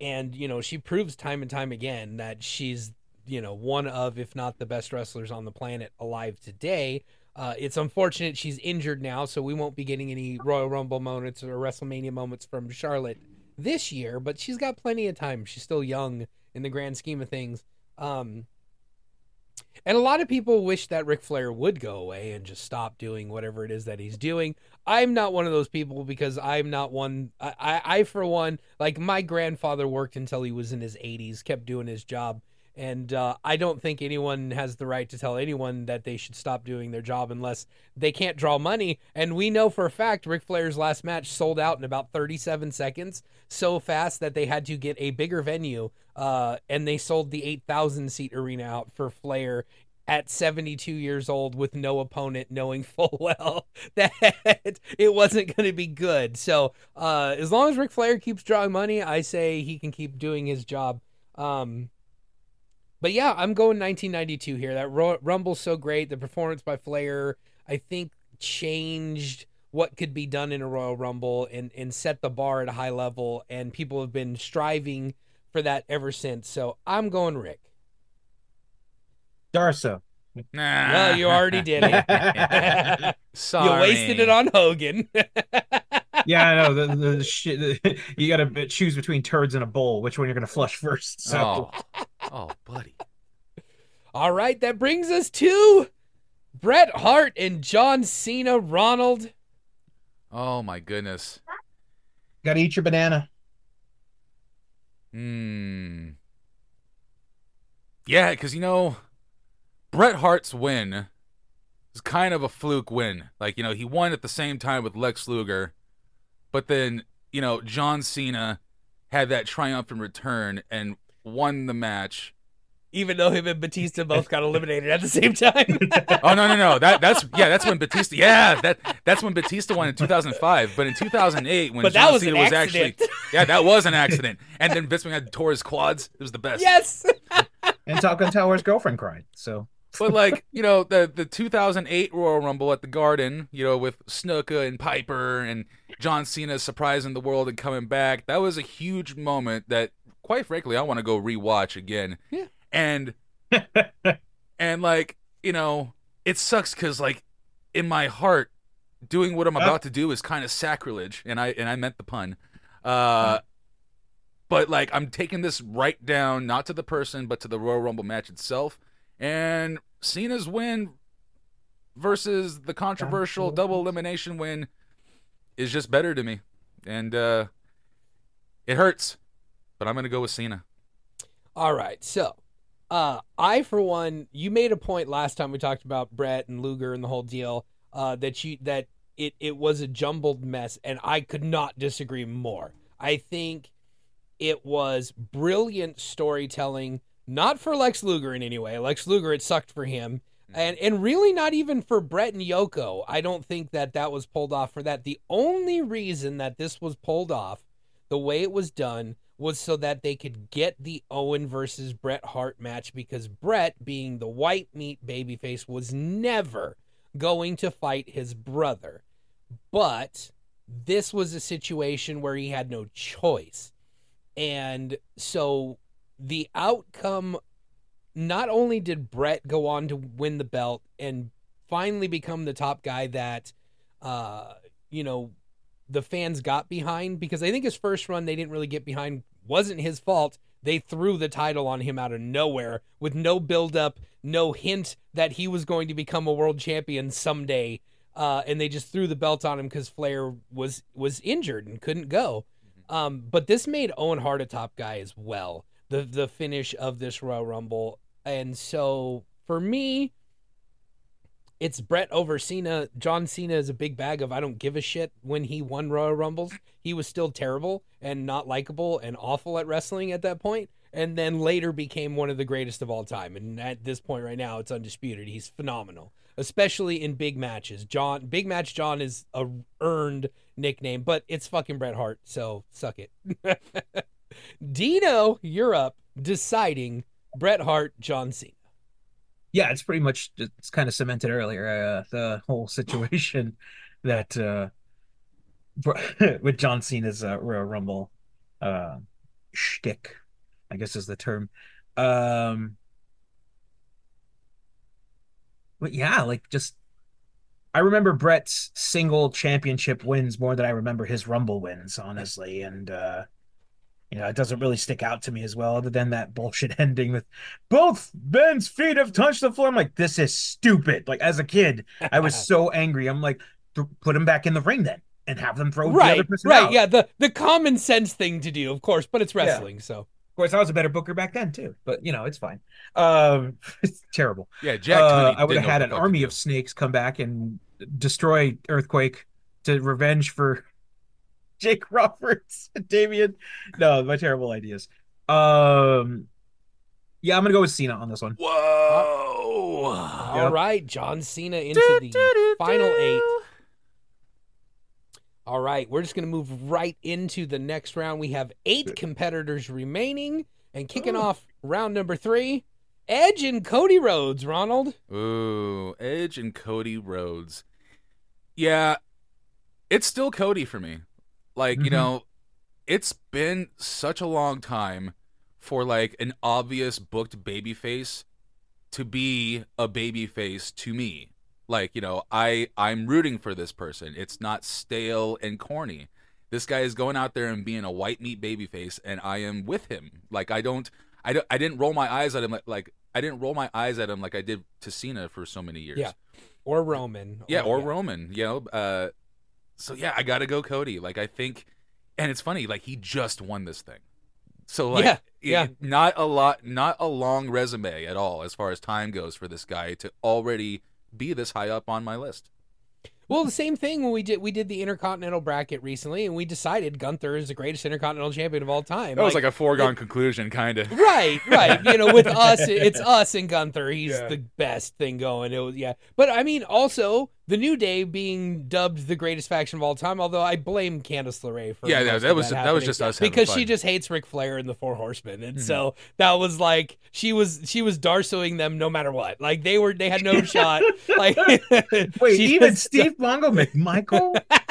and you know she proves time and time again that she's you know one of if not the best wrestlers on the planet alive today uh, it's unfortunate she's injured now so we won't be getting any royal rumble moments or wrestlemania moments from charlotte this year but she's got plenty of time she's still young in the grand scheme of things um, and a lot of people wish that Ric Flair would go away and just stop doing whatever it is that he's doing. I'm not one of those people because I'm not one. I, I, I for one, like my grandfather worked until he was in his 80s, kept doing his job. And uh, I don't think anyone has the right to tell anyone that they should stop doing their job unless they can't draw money. And we know for a fact Ric Flair's last match sold out in about 37 seconds, so fast that they had to get a bigger venue. Uh, and they sold the 8,000 seat arena out for Flair at 72 years old with no opponent, knowing full well that it wasn't going to be good. So uh, as long as Ric Flair keeps drawing money, I say he can keep doing his job. Um, but yeah, I'm going 1992 here. That Ro- Rumble's so great. The performance by Flair, I think, changed what could be done in a Royal Rumble and, and set the bar at a high level. And people have been striving for that ever since. So I'm going Ric. Darso. Nah. Well, you already did it. Sorry. you wasted it on Hogan. Yeah, I know. The, the shit. you got to choose between turds and a bowl. Which one you're going to flush first? So Oh. Oh, buddy. All right, that brings us to Bret Hart and John Cena. Ronald. Oh my goodness. Got to eat your banana. Hmm. Yeah, because you know, Bret Hart's win is kind of a fluke win. Like you know, he won at the same time with Lex Luger, but then you know John Cena had that triumphant return and won the match. Even though him and Batista both got eliminated at the same time. Oh no no no. That that's yeah that's when Batista yeah that that's when Batista won in 2005 but in 2008 when But that John was Cena was actually yeah that was an accident. And then Vince McMahon tore his quads. It was the best. Yes. And Top Gun Tower's girlfriend cried. So. But like you know the the 2008 Royal Rumble at the Garden you know with Snuka and Piper and John Cena surprising the world and coming back that was a huge moment that quite frankly I want to go rewatch again. Yeah. and and like you know it sucks because like in my heart doing what i'm Ah. about to do is kind of sacrilege and i and i meant the pun. Uh but like i'm taking this right down not to the person but to the royal rumble match itself and cena's win versus the controversial. double elimination win is just better to me. And uh it hurts but i'm gonna go with cena All right. So, uh, I for one, you made a point last time we talked about Bret and Luger and the whole deal. Uh, that you that it it was a jumbled mess, and I could not disagree more. I think it was brilliant storytelling, not for Lex Luger in any way. Lex Luger, it sucked for him. And and really not even for Bret and Yoko. I don't think that that was pulled off for that. The only reason that this was pulled off, the way it was done, was so that they could get the Owen versus Bret Hart match because Bret, being the white meat babyface, was never going to fight his brother. But this was a situation where he had no choice. And so the outcome not only did Bret go on to win the belt and finally become the top guy that uh you know the fans got behind because I think his first run they didn't really get behind wasn't his fault. They threw the title on him out of nowhere with no build up, no hint that he was going to become a world champion someday. Uh, and they just threw the belt on him because Flair was was injured and couldn't go. Um, but this made Owen Hart a top guy as well. The the finish of this Royal Rumble, and so for me, it's Bret over Cena. John Cena is a big bag of I don't give a shit. When he won Royal Rumbles, he was still terrible and not likable and awful at wrestling at that point, and then later became one of the greatest of all time. And at this point right now, it's undisputed. He's phenomenal, especially in big matches. John, big match John is a earned nickname, but it's fucking Bret Hart, so suck it. Dino, you're up deciding Bret Hart, John Cena. Yeah, it's pretty much it's kind of cemented earlier. Uh, the whole situation that uh, with John Cena's uh, Royal Rumble uh, shtick, I guess is the term. Um, but yeah, like just I remember Bret's single championship wins more than I remember his Rumble wins, honestly, and uh, you know it doesn't really stick out to me as well, other than that bullshit ending with both Ben's feet have touched the floor. I'm like, this is stupid. Like as a kid, I was so angry. I'm like, th- put him back in the ring then, and have them throw the other right, person right, out. yeah, the the common sense thing to do, of course, but it's wrestling, so Of course, I was a better booker back then too, but you know it's fine. Um, it's terrible. yeah Jack Uh, I would have had an the fuck to army of snakes come back and destroy Earthquake to revenge for Jake Roberts and Damien. No, my terrible ideas. Um, yeah, I'm gonna go with Cena on this one. whoa all right, John Cena into the final eight. All right, we're just going to move right into the next round. We have eight competitors remaining, and kicking off round number three, Edge and Cody Rhodes. Ronald, Ooh, Edge and Cody Rhodes. Yeah, it's still Cody for me. Like, you Mhm. know, it's been such a long time for like an obvious booked babyface to be a babyface to me. Like, you know, I I'm rooting for this person. It's not stale and corny. This guy is going out there and being a white meat babyface and I am with him. Like I don't I don't I didn't roll my eyes at him like, like I didn't roll my eyes at him like I did to Cena for so many years. Yeah. or Roman. Yeah, or Roman, you know. Uh, so yeah, I gotta go Cody. Like I think, and it's funny, like he just won this thing. So like, Yeah, it- yeah. not a lot, not a long resume at all as far as time goes for this guy to already be this high up on my list. Well, the same thing when we did we did the Intercontinental bracket recently, and we decided Gunther is the greatest Intercontinental champion of all time. That was like a foregone conclusion, kind of. Right, right. You know, with us, it's us and Gunther. He's Yeah. the best thing going. It was, yeah. But I mean, also the New Day being dubbed the greatest faction of all time. Although I blame Candice LeRae for Yeah, yeah, that was that was just us because fun. Mm-hmm. she just hates Ric Flair and the Four Horsemen, and so that was like she was she was Darsoing them no matter what. Like they were they had no shot. Like Wait, even just- Steve Mongo McMichael?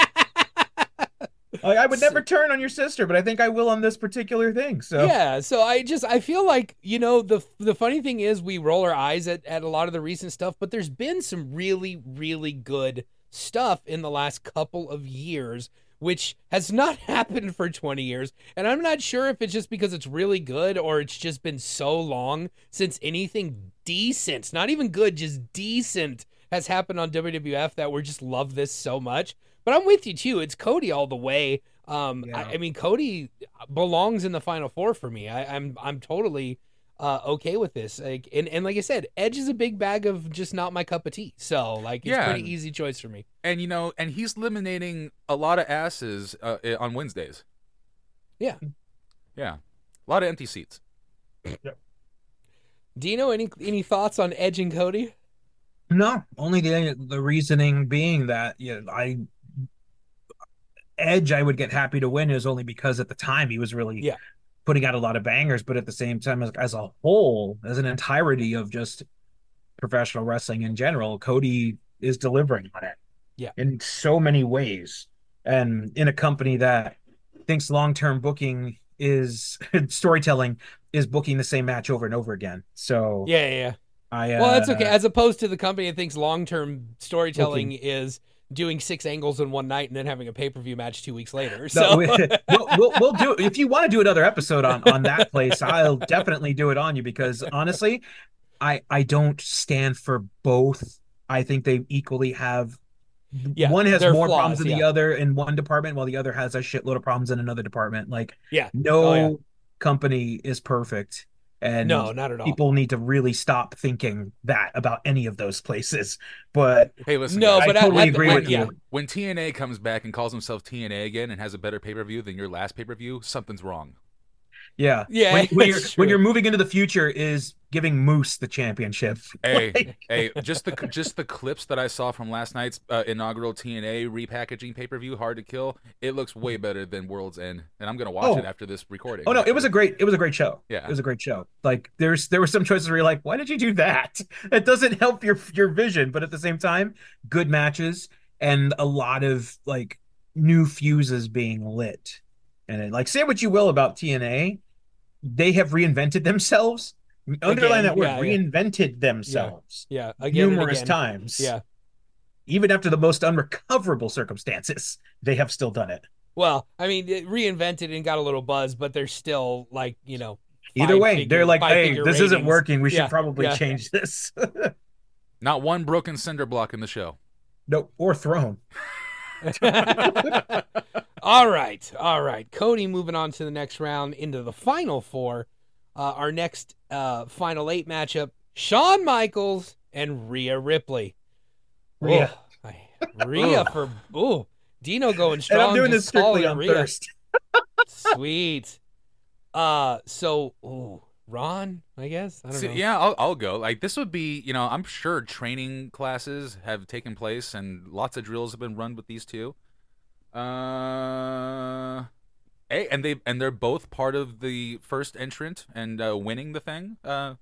Like, I would never turn on your sister, but I think I will on this particular thing. So Yeah, so I just I feel like you know the the funny thing is we roll our eyes at at a lot of the recent stuff, but there's been some really really good stuff in the last couple of years which has not happened for 20 years and I'm not sure if it's just because it's really good or it's just been so long since anything decent, not even good, just decent has happened on WWF that we just love this so much. But I'm with you too. It's Cody all the way. Um, Yeah. I, I mean, Cody belongs in the final four for me. I, I'm I'm totally uh, okay with this. Like, and, and like I said, Edge is a big bag of just not my cup of tea. So like, it's Yeah. pretty easy choice for me. And you know, and he's eliminating a lot of asses uh, on Wednesdays. Yeah. Yeah, a lot of empty seats. Dino, any any thoughts on Edge and Cody? No, only the the reasoning being that you know, I Edge I would get happy to win is only because at the time he was really Yeah. putting out a lot of bangers, but at the same time as, as a whole, as an entirety of just professional wrestling in general, Cody is delivering on it. Yeah. In so many ways. And in a company that thinks long-term booking is storytelling is booking the same match over and over again. So Yeah, yeah. yeah. I uh, Well, that's okay. As opposed to the company that thinks long term storytelling is doing six angles in one night and then having a pay per view match two weeks later. So No, we, we'll, we'll, we'll do if you want to do another episode on on that place i'll definitely do it on you because honestly i i don't stand for both i think they equally have Yeah, one has more flaws, problems than the other in one department while the other has a shitload of problems in another department like Yeah. no Oh, yeah. company is perfect and no, not at all. people need to really stop thinking that about any of those places but Hey, listen, No, guys, i but at- totally at- agree at- with yeah. you when TNA comes back and calls himself TNA again and has a better pay per view than your last pay per view, something's wrong. yeah Yeah, when, when you're when you're moving into the future is giving moose the championship Hey, Like- hey, just the just the clips that I saw from last night's uh, inaugural TNA repackaging pay per view, Hard to Kill. It looks way better than World's End, and I'm gonna watch Oh. it after this recording. Oh no, it was a great it was a great show. Yeah. It was a great show. Like there's there were some choices where you're like, why did you do that? It doesn't help your your vision, but at the same time, good matches and a lot of like new fuses being lit. And it, like say what you will about TNA, they have reinvented themselves. Underline that word, yeah, yeah. reinvented themselves yeah, again numerous again. times. Yeah. Even after the most unrecoverable circumstances, they have still done it. Well, I mean, it reinvented and got a little buzz, but they're still like you know. Either way, five-figure- they're like, hey, five-figure this isn't working. We should probably yeah. change this. not one broken cinder block in the show. no, or thrown. all right, all right. Cody moving on to the next round into the final four. Uh, our next uh, final eight matchup: Shawn Michaels and Rhea Ripley. Rhea. Oh, I- Rhea for oh Dino going strong. And. I'm doing this just strictly on Rhea. thirst. Sweet. Uh, so ooh, Ron, I guess I don't See, know. yeah, I'll, I'll go. Like this would be, you know, I'm sure training classes have taken place and lots of drills have been run with these two. Uh, hey, and they and they're both part of the first entrant and uh, winning the thing. Uh,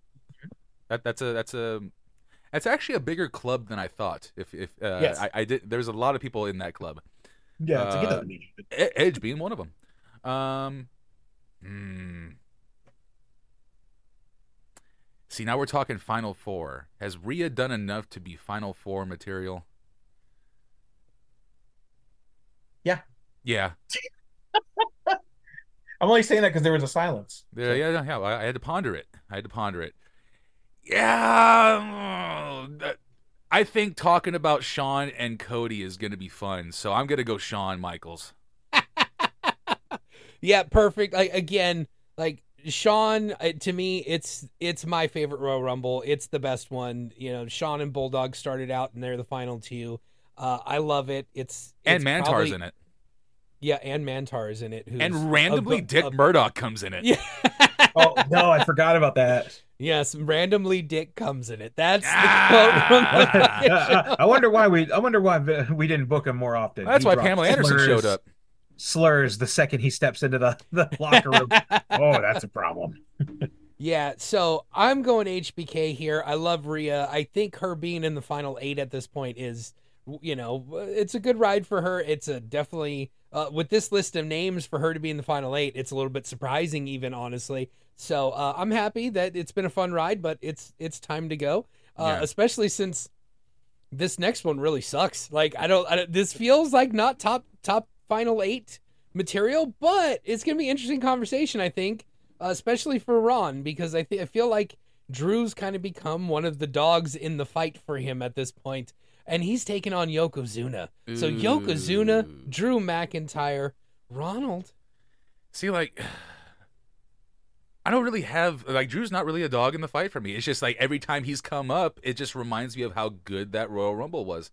that that's a that's a that's actually a bigger club than I thought. If if uh, Yes. I, I did, there's a lot of people in that club. Yeah, to get Uh, that. Edge being one of them. Um, hmm. See, now we're talking Final Four. Has Rhea done enough to be Final Four material? Yeah. Yeah. I'm only saying that because there was a silence. Yeah, yeah, yeah. yeah. I, I had to ponder it. I had to ponder it. Yeah. I think talking about Shawn and Cody is going to be fun. So I'm going to go Shawn Michaels. Yeah, perfect. Like again, like Shawn uh, to me, it's it's my favorite Royal Rumble. It's the best one. You know, Shawn and Bulldog started out, and they're the final two. Uh, I love it. It's, and it's Mantaur's probably- in it. Yeah, and Mantaur is in it. Who's And randomly a- Dick a- Murdoch comes in it. Yeah. Oh no, I forgot about that. yes, randomly Dick comes in it. That's the Ah! quote from the I wonder why we. I wonder why we didn't book him more often. That's He why Pamela Anderson slurs- showed up. Slurs the second he steps into the, the locker room. oh, that's a problem. Yeah, so I'm going HBK here. I love Rhea. I think her being in the final eight at this point is, you know, it's a good ride for her. It's a definitely uh, with this list of names for her to be in the final eight. It's a little bit surprising, even honestly. So uh, I'm happy that it's been a fun ride, but it's it's time to go. Uh, Yeah. Especially since this next one really sucks. Like I don't, I don't. This feels like not top top final eight material, but it's gonna be interesting conversation. I think uh, especially for Ron, because I, th- I feel like Drew's kind of become one of the dogs in the fight for him at this point, and he's taking on Yokozuna. So Yokozuna, Ooh. Drew McIntyre, Ronald. See, like, I don't really have like Drew's not really a dog in the fight for me. It's just like every time he's come up, it just reminds me of how good that Royal Rumble was,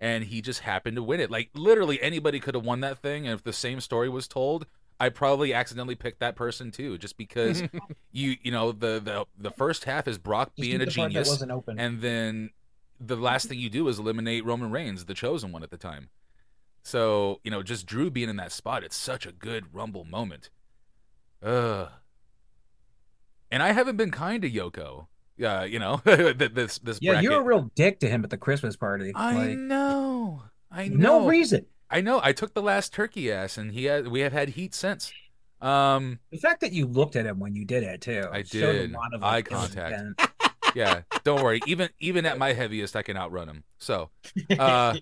and he just happened to win it. Like literally anybody could have won that thing, and if the same story was told, I probably accidentally picked that person too, just because you you know the the the first half is Brock being a genius, and then the last thing you do is eliminate Roman Reigns, the chosen one at the time. So, you know, just Drew being in that spot, it's such a good Rumble moment. Ugh. And I haven't been kind to Yoko. Yeah, you know, this this Yeah, bracket. you're a real dick to him at the Christmas party. I like, know. I know. no reason. I know. I took the last turkey ass and he had we have had heat since. Um The fact that you looked at him when you did it too. I showed a did. lot of, Eye contact. intent. yeah, don't worry. Even even at my heaviest I can outrun him. So, uh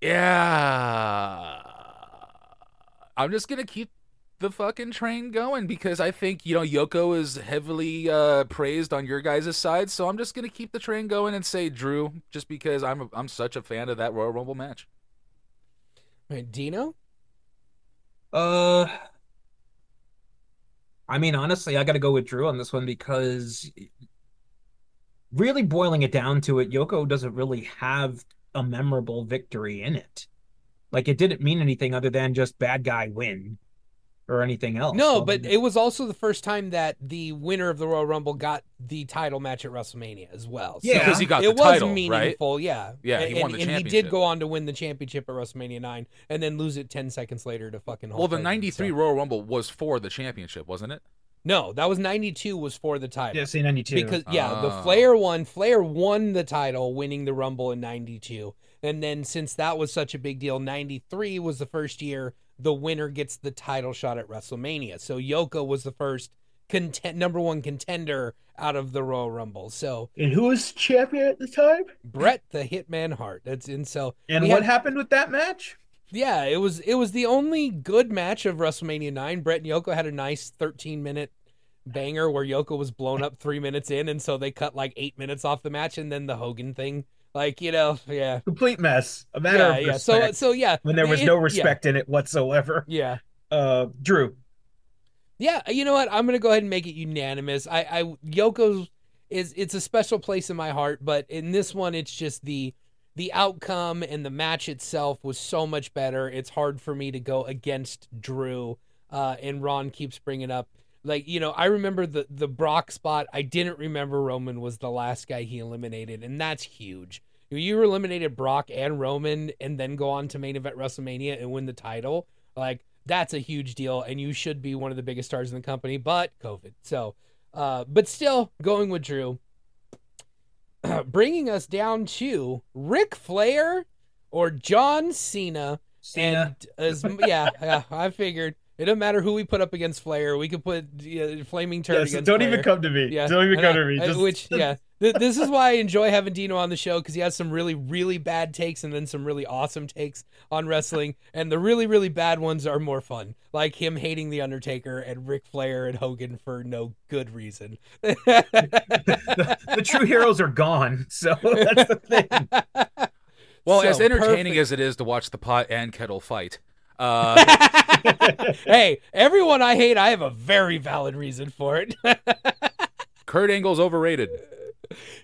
Yeah. I'm just going to keep the fucking train going because I think, you know, Yoko is heavily uh praised on your guys' side, so I'm just going to keep the train going and say Drew just because I'm a, I'm such a fan of that Royal Rumble match. Right, Dino. Uh, I mean, honestly, I got to go with Drew on this one because really boiling it down to it, Yoko doesn't really have a memorable victory in it. Like it didn't mean anything other than just bad guy win or anything else. No, So, I but mean, it was also the first time that the winner of the Royal Rumble got the title match at WrestleMania as well. So Yeah. Because he got it the was title, right? meaningful, yeah. Yeah, he and, won the and he did go on to win the championship at WrestleMania nine, and then lose it ten seconds later to fucking. Hulk Well, the 93 so- Royal Rumble was for the championship, wasn't it? No, that was ninety two was for the title. Yeah, C ninety two. Because yeah, the Oh. Flair won. Flair won the title, winning the Rumble in '92, and then since that was such a big deal, '93 was the first year the winner gets the title shot at WrestleMania. So Yoko was the first content number one contender out of the Royal Rumble. So and who was champion at the time? Bret the Hitman Hart. That's and so And what had- happened with that match? yeah, it was it was the only good match of WrestleMania nine. Bret and Yoko had a nice 13 minute banger where Yoko was blown up three minutes in, and so they cut like eight minutes off the match, and then the Hogan thing, like you know, yeah, Complete mess. A matter yeah, of yeah. So respect. so yeah, when there was it- no yeah, respect in it whatsoever. Yeah. Uh, Drew. Yeah, you know what? I'm gonna go ahead and make it unanimous. I, I Yoko's is it's a special place in my heart, but in this one, it's just the the outcome and the match itself was so much better. It's hard for me to go against Drew. Uh, and Ron keeps bringing up like you know I remember the the Brock spot. I didn't remember Roman was the last guy he eliminated, and that's huge. You eliminated Brock and Roman, and then go on to main event WrestleMania and win the title. Like that's a huge deal, and you should be one of the biggest stars in the company. But COVID, so uh, but still going with Drew. Bringing us down to Ric Flair or John Cena. Cena. And as yeah, yeah, I figured it doesn't matter who we put up against Flair. We could put uh, Flaming Turd Yes, against don't Flair. even come to me. Yeah, Don't even I come know. to me. Just, Which yeah, this is why I enjoy having Dino on the show because he has some really really bad takes and then some really awesome takes on wrestling, and the really really bad ones are more fun, like him hating the Undertaker and Ric Flair and Hogan for no good reason. the, the true heroes are gone. So that's the thing. Well, So as entertaining perfect. as it is to watch the pot and kettle fight, uh, hey, everyone I hate, I have a very valid reason for it. Kurt Angle's overrated.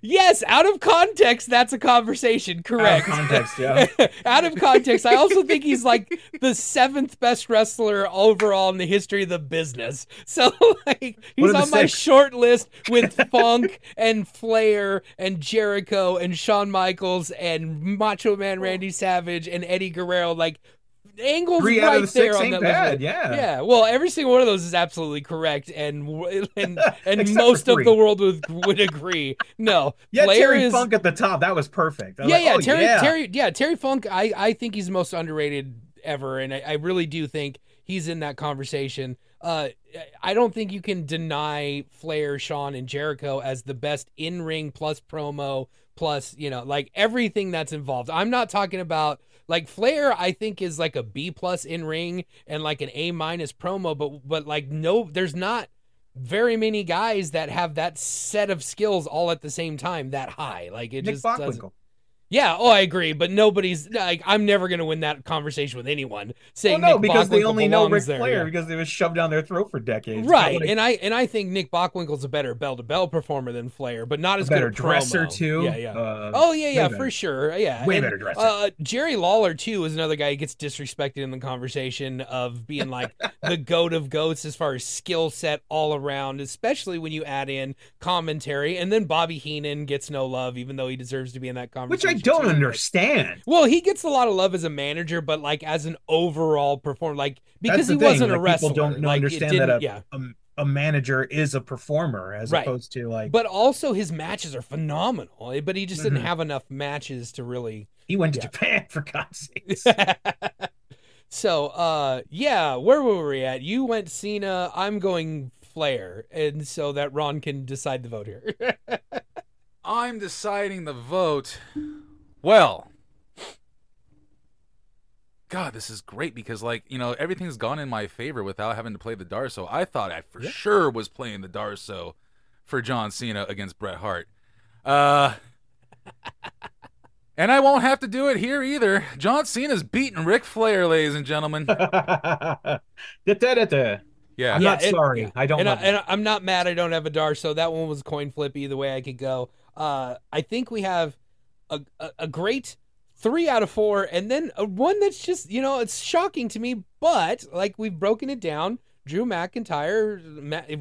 Yes, out of context, that's a conversation. Correct. Out of context, yeah. out of context, I also think he's like the seventh best wrestler overall in the history of the business. So like he's on my six? short list with Funk and Flair and Jericho and Shawn Michaels and Macho Man Randy Savage and Eddie Guerrero. Like angles Three right out of the there six on that bad. Yeah. Yeah, well, every single one of those is absolutely correct, and and and most of the world would would agree. No, Yeah, Flair Terry is Funk at the top. That was perfect. Was yeah, like, yeah, oh, Terry, yeah. Terry, yeah, Terry Funk. I, I think he's the most underrated ever, and I, I really do think he's in that conversation. Uh, I don't think you can deny Flair, Shawn, and Jericho as the best in ring plus promo plus you know like everything that's involved. I'm not talking about like Flair. I think is like a B plus in ring and like an A minus promo, but but like no, there's not very many guys that have that set of skills all at the same time that high. Like it Nick just doesn't. Yeah, oh, I agree, but nobody's like I'm never gonna win that conversation with anyone Well, saying no, Nick because they only know Ric belongs there, Flair yeah. because it was shoved down their throat for decades. Right, like, and I and I think Nick Bockwinkel's a better bell to bell performer than Flair, but not as better good a dresser promo. too. Yeah, yeah. Uh, oh yeah, yeah, better. for sure. Yeah, Way and, better dresser. Uh, Jerry Lawler too is another guy who gets disrespected in the conversation of being like the goat of goats as far as skill set all around, especially when you add in commentary. And then Bobby Heenan gets no love, even though he deserves to be in that conversation. I don't too, understand. Well, he gets a lot of love as a manager, but like as an overall performer, like because he thing, wasn't a wrestler. People don't like, understand that a, yeah. a, a manager is a performer as Right. opposed to like But also his matches are phenomenal. eh, But he just didn't Mhm. have enough matches to really. he went to Yeah. Japan for God's sakes. so, uh, yeah, where were we at? You went Cena. I'm going Flair, and so that Ron can decide the vote here. I'm deciding the vote. Well, God, this is great because, like, you know, everything's gone in my favor without having to play the Darso. I thought I for sure was playing the Darso for John Cena against Bret Hart. Uh, and I won't have to do it here either. John Cena's beating Ric Flair, ladies and gentlemen. Yeah. I'm not and- sorry. yeah. I don't and, I, love it. and I'm not mad. I don't have a Darso. that one was coin flip either way I could go. Uh, I think we have a, a, a great three out of four, and then a one that's just you know it's shocking to me, but like we've broken it down. Drew McIntyre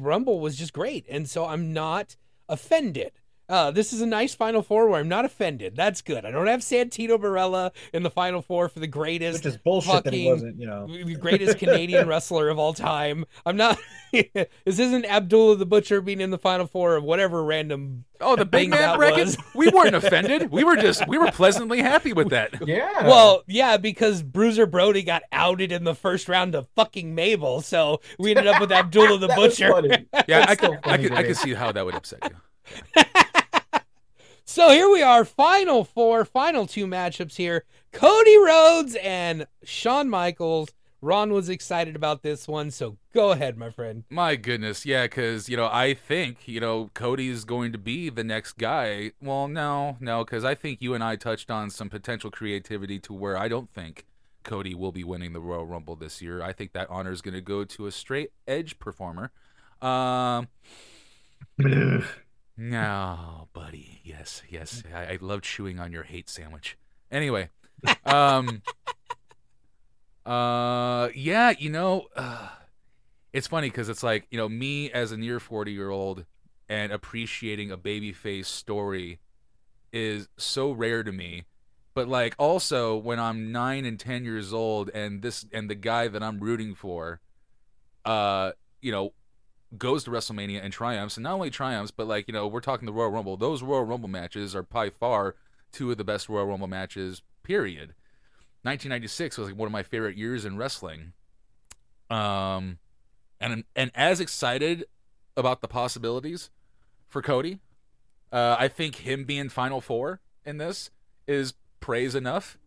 Rumble was just great, and so I'm not offended. Uh, this is a nice Final Four where I'm not offended. That's good. I don't have Santino Marella in the Final Four for the greatest Which is bullshit that fucking- it wasn't, you know. the greatest Canadian wrestler of all time. I'm not. this isn't Abdullah the Butcher being in the final four of whatever random. Oh, the thing big man that bracket? We weren't offended. We were just, we were pleasantly happy with that. Yeah. Well, yeah, because Bruiser Brody got outed in the first round of fucking Mabel, so we ended up with Abdullah the Butcher. Yeah, I That's so could, I funny could, I could see how that would upset you. So here we are, final four, final two matchups here. Cody Rhodes and Shawn Michaels. Ron was excited about this one, so go ahead, my friend. My goodness, yeah, because you know I think you know Cody is going to be the next guy. Well, no, no, because I think you and I touched on some potential creativity to where I don't think Cody will be winning the Royal Rumble this year. I think that honor is going to go to a straight edge performer. Um, no, buddy, yes, I, I love chewing on your hate sandwich. Anyway, um, uh, yeah, you know. Uh, it's funny because it's like you know me as a near 40 year old and appreciating a babyface story is so rare to me but like also when i'm 9 and 10 years old and this and the guy that i'm rooting for uh you know goes to wrestlemania and triumphs and not only triumphs but like you know we're talking the royal rumble those royal rumble matches are by far two of the best royal rumble matches period 1996 was like one of my favorite years in wrestling um and and as excited about the possibilities for Cody. Uh, I think him being Final Four in this is praise enough.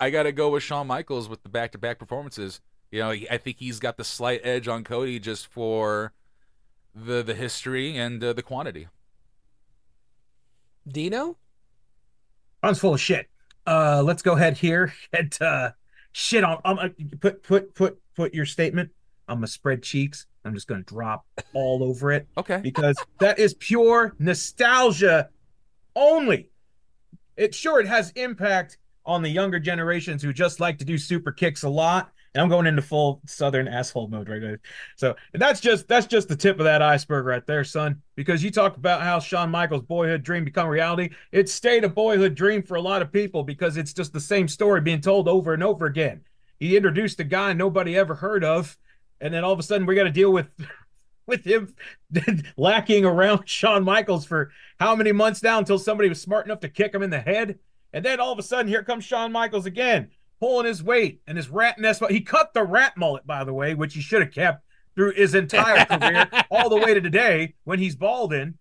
I got to go with Shawn Michaels with the back-to-back performances. You know, I think he's got the slight edge on Cody just for the the history and uh, the quantity. Dino? Ron's full of shit. Uh, let's go ahead here and uh, shit on. Um, uh, put put put put your statement. I'm gonna spread cheeks. I'm just gonna drop all over it Okay. because that is pure nostalgia only. It sure it has impact on the younger generations who just like to do super kicks a lot. And I'm going into full southern asshole mode right now. So that's just that's just the tip of that iceberg right there, son. Because you talk about how Shawn Michaels' boyhood dream become reality. It stayed a boyhood dream for a lot of people because it's just the same story being told over and over again. He introduced a guy nobody ever heard of, and then all of a sudden we got to deal with with him lacking around Shawn Michaels for how many months now until somebody was smart enough to kick him in the head. And then all of a sudden, here comes Shawn Michaels again, pulling his weight and his rat nest. He cut the rat mullet, by the way, which he should have kept through his entire career, all the way to today when he's balding.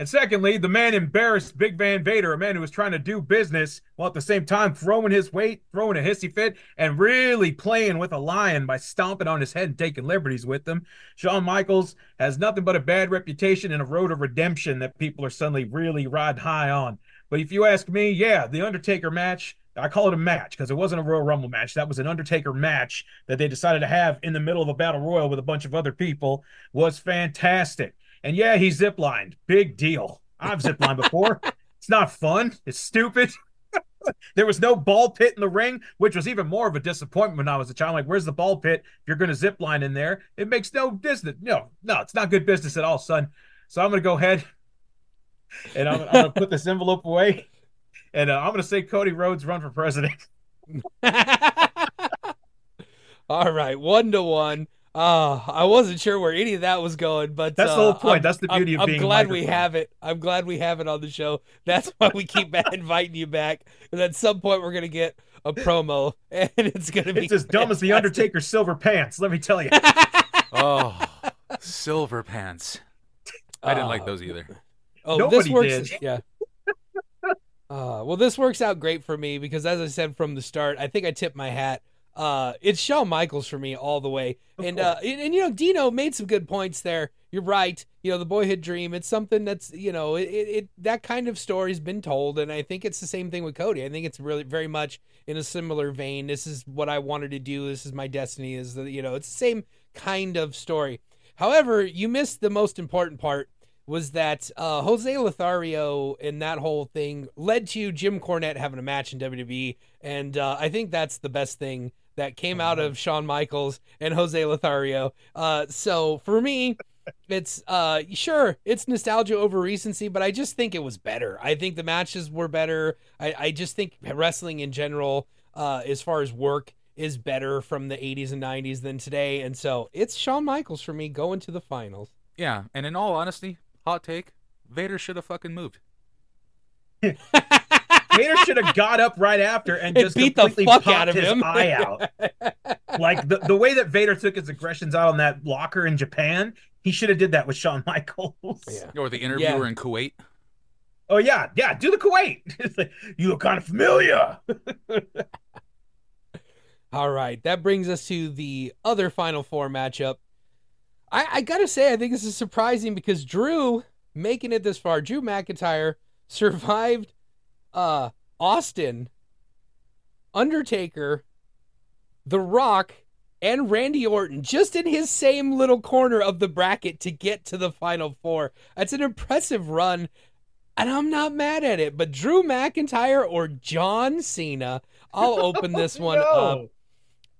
And secondly, the man embarrassed Big Van Vader, a man who was trying to do business while at the same time throwing his weight, throwing a hissy fit, and really playing with a lion by stomping on his head and taking liberties with him. Shawn Michaels has nothing but a bad reputation and a road of redemption that people are suddenly really riding high on. But if you ask me, yeah, the Undertaker match, I call it a match because it wasn't a Royal Rumble match. That was an Undertaker match that they decided to have in the middle of a battle royal with a bunch of other people was fantastic. And yeah, he ziplined. Big deal. I've ziplined before. it's not fun. It's stupid. there was no ball pit in the ring, which was even more of a disappointment when I was a child. Like, where's the ball pit? If you're going to zip line in there, it makes no business. No, no, it's not good business at all, son. So I'm going to go ahead and I'm, I'm going to put this envelope away, and uh, I'm going to say Cody Rhodes run for president. all right, one to one. Uh, I wasn't sure where any of that was going, but that's uh, the whole point. I'm, that's the beauty I'm, of being. I'm glad we have it. I'm glad we have it on the show. That's why we keep inviting you back. And at some point, we're gonna get a promo, and it's gonna be. It's as dumb as the Undertaker's silver pants. Let me tell you. oh, silver pants. I didn't like those either. Oh, Nobody this works. did. Yeah. Uh, well, this works out great for me because, as I said from the start, I think I tipped my hat. Uh, it's Shawn Michaels for me all the way, Of and uh, and, and, you know Dino made some good points there. You're right. You know the boyhood dream. It's something that's you know it, it, it that kind of story's been told, and I think it's the same thing with Cody. I think it's really very much in a similar vein. This is what I wanted to do. This is my destiny. Is the you know it's the same kind of story. However, you missed the most important part was that uh, Jose Lothario and that whole thing led to Jim Cornette having a match in WWE, and uh, I think that's the best thing that came out of Shawn Michaels and Jose Lothario. Uh, so for me, it's uh, sure it's nostalgia over recency, but I just think it was better. I think the matches were better. I, I just think wrestling in general, uh, as far as work, is better from the 80s and 90s than today, and so it's Shawn Michaels for me going to the finals. Yeah, and in all honesty, hot take, Vader should have fucking moved. Vader should have got up right after and, And just beat the completely fuck popped out of his him. eye out. like the, the way that Vader took his aggressions out on that locker in Japan, he should have did that with Shawn Michaels. Yeah. Or the interviewer in Kuwait. Oh yeah, yeah. Do the Kuwait. Like, you look kind of familiar. All right, that brings us to the other Final Four matchup. I, I gotta say, I think this is surprising because Drew making it this far, Drew McIntyre survived uh Austin, Undertaker, The Rock, and Randy Orton just in his same little corner of the bracket to get to the Final Four. That's an impressive run, and I'm not mad at it. But Drew McIntyre or John Cena, I'll open this one No. up.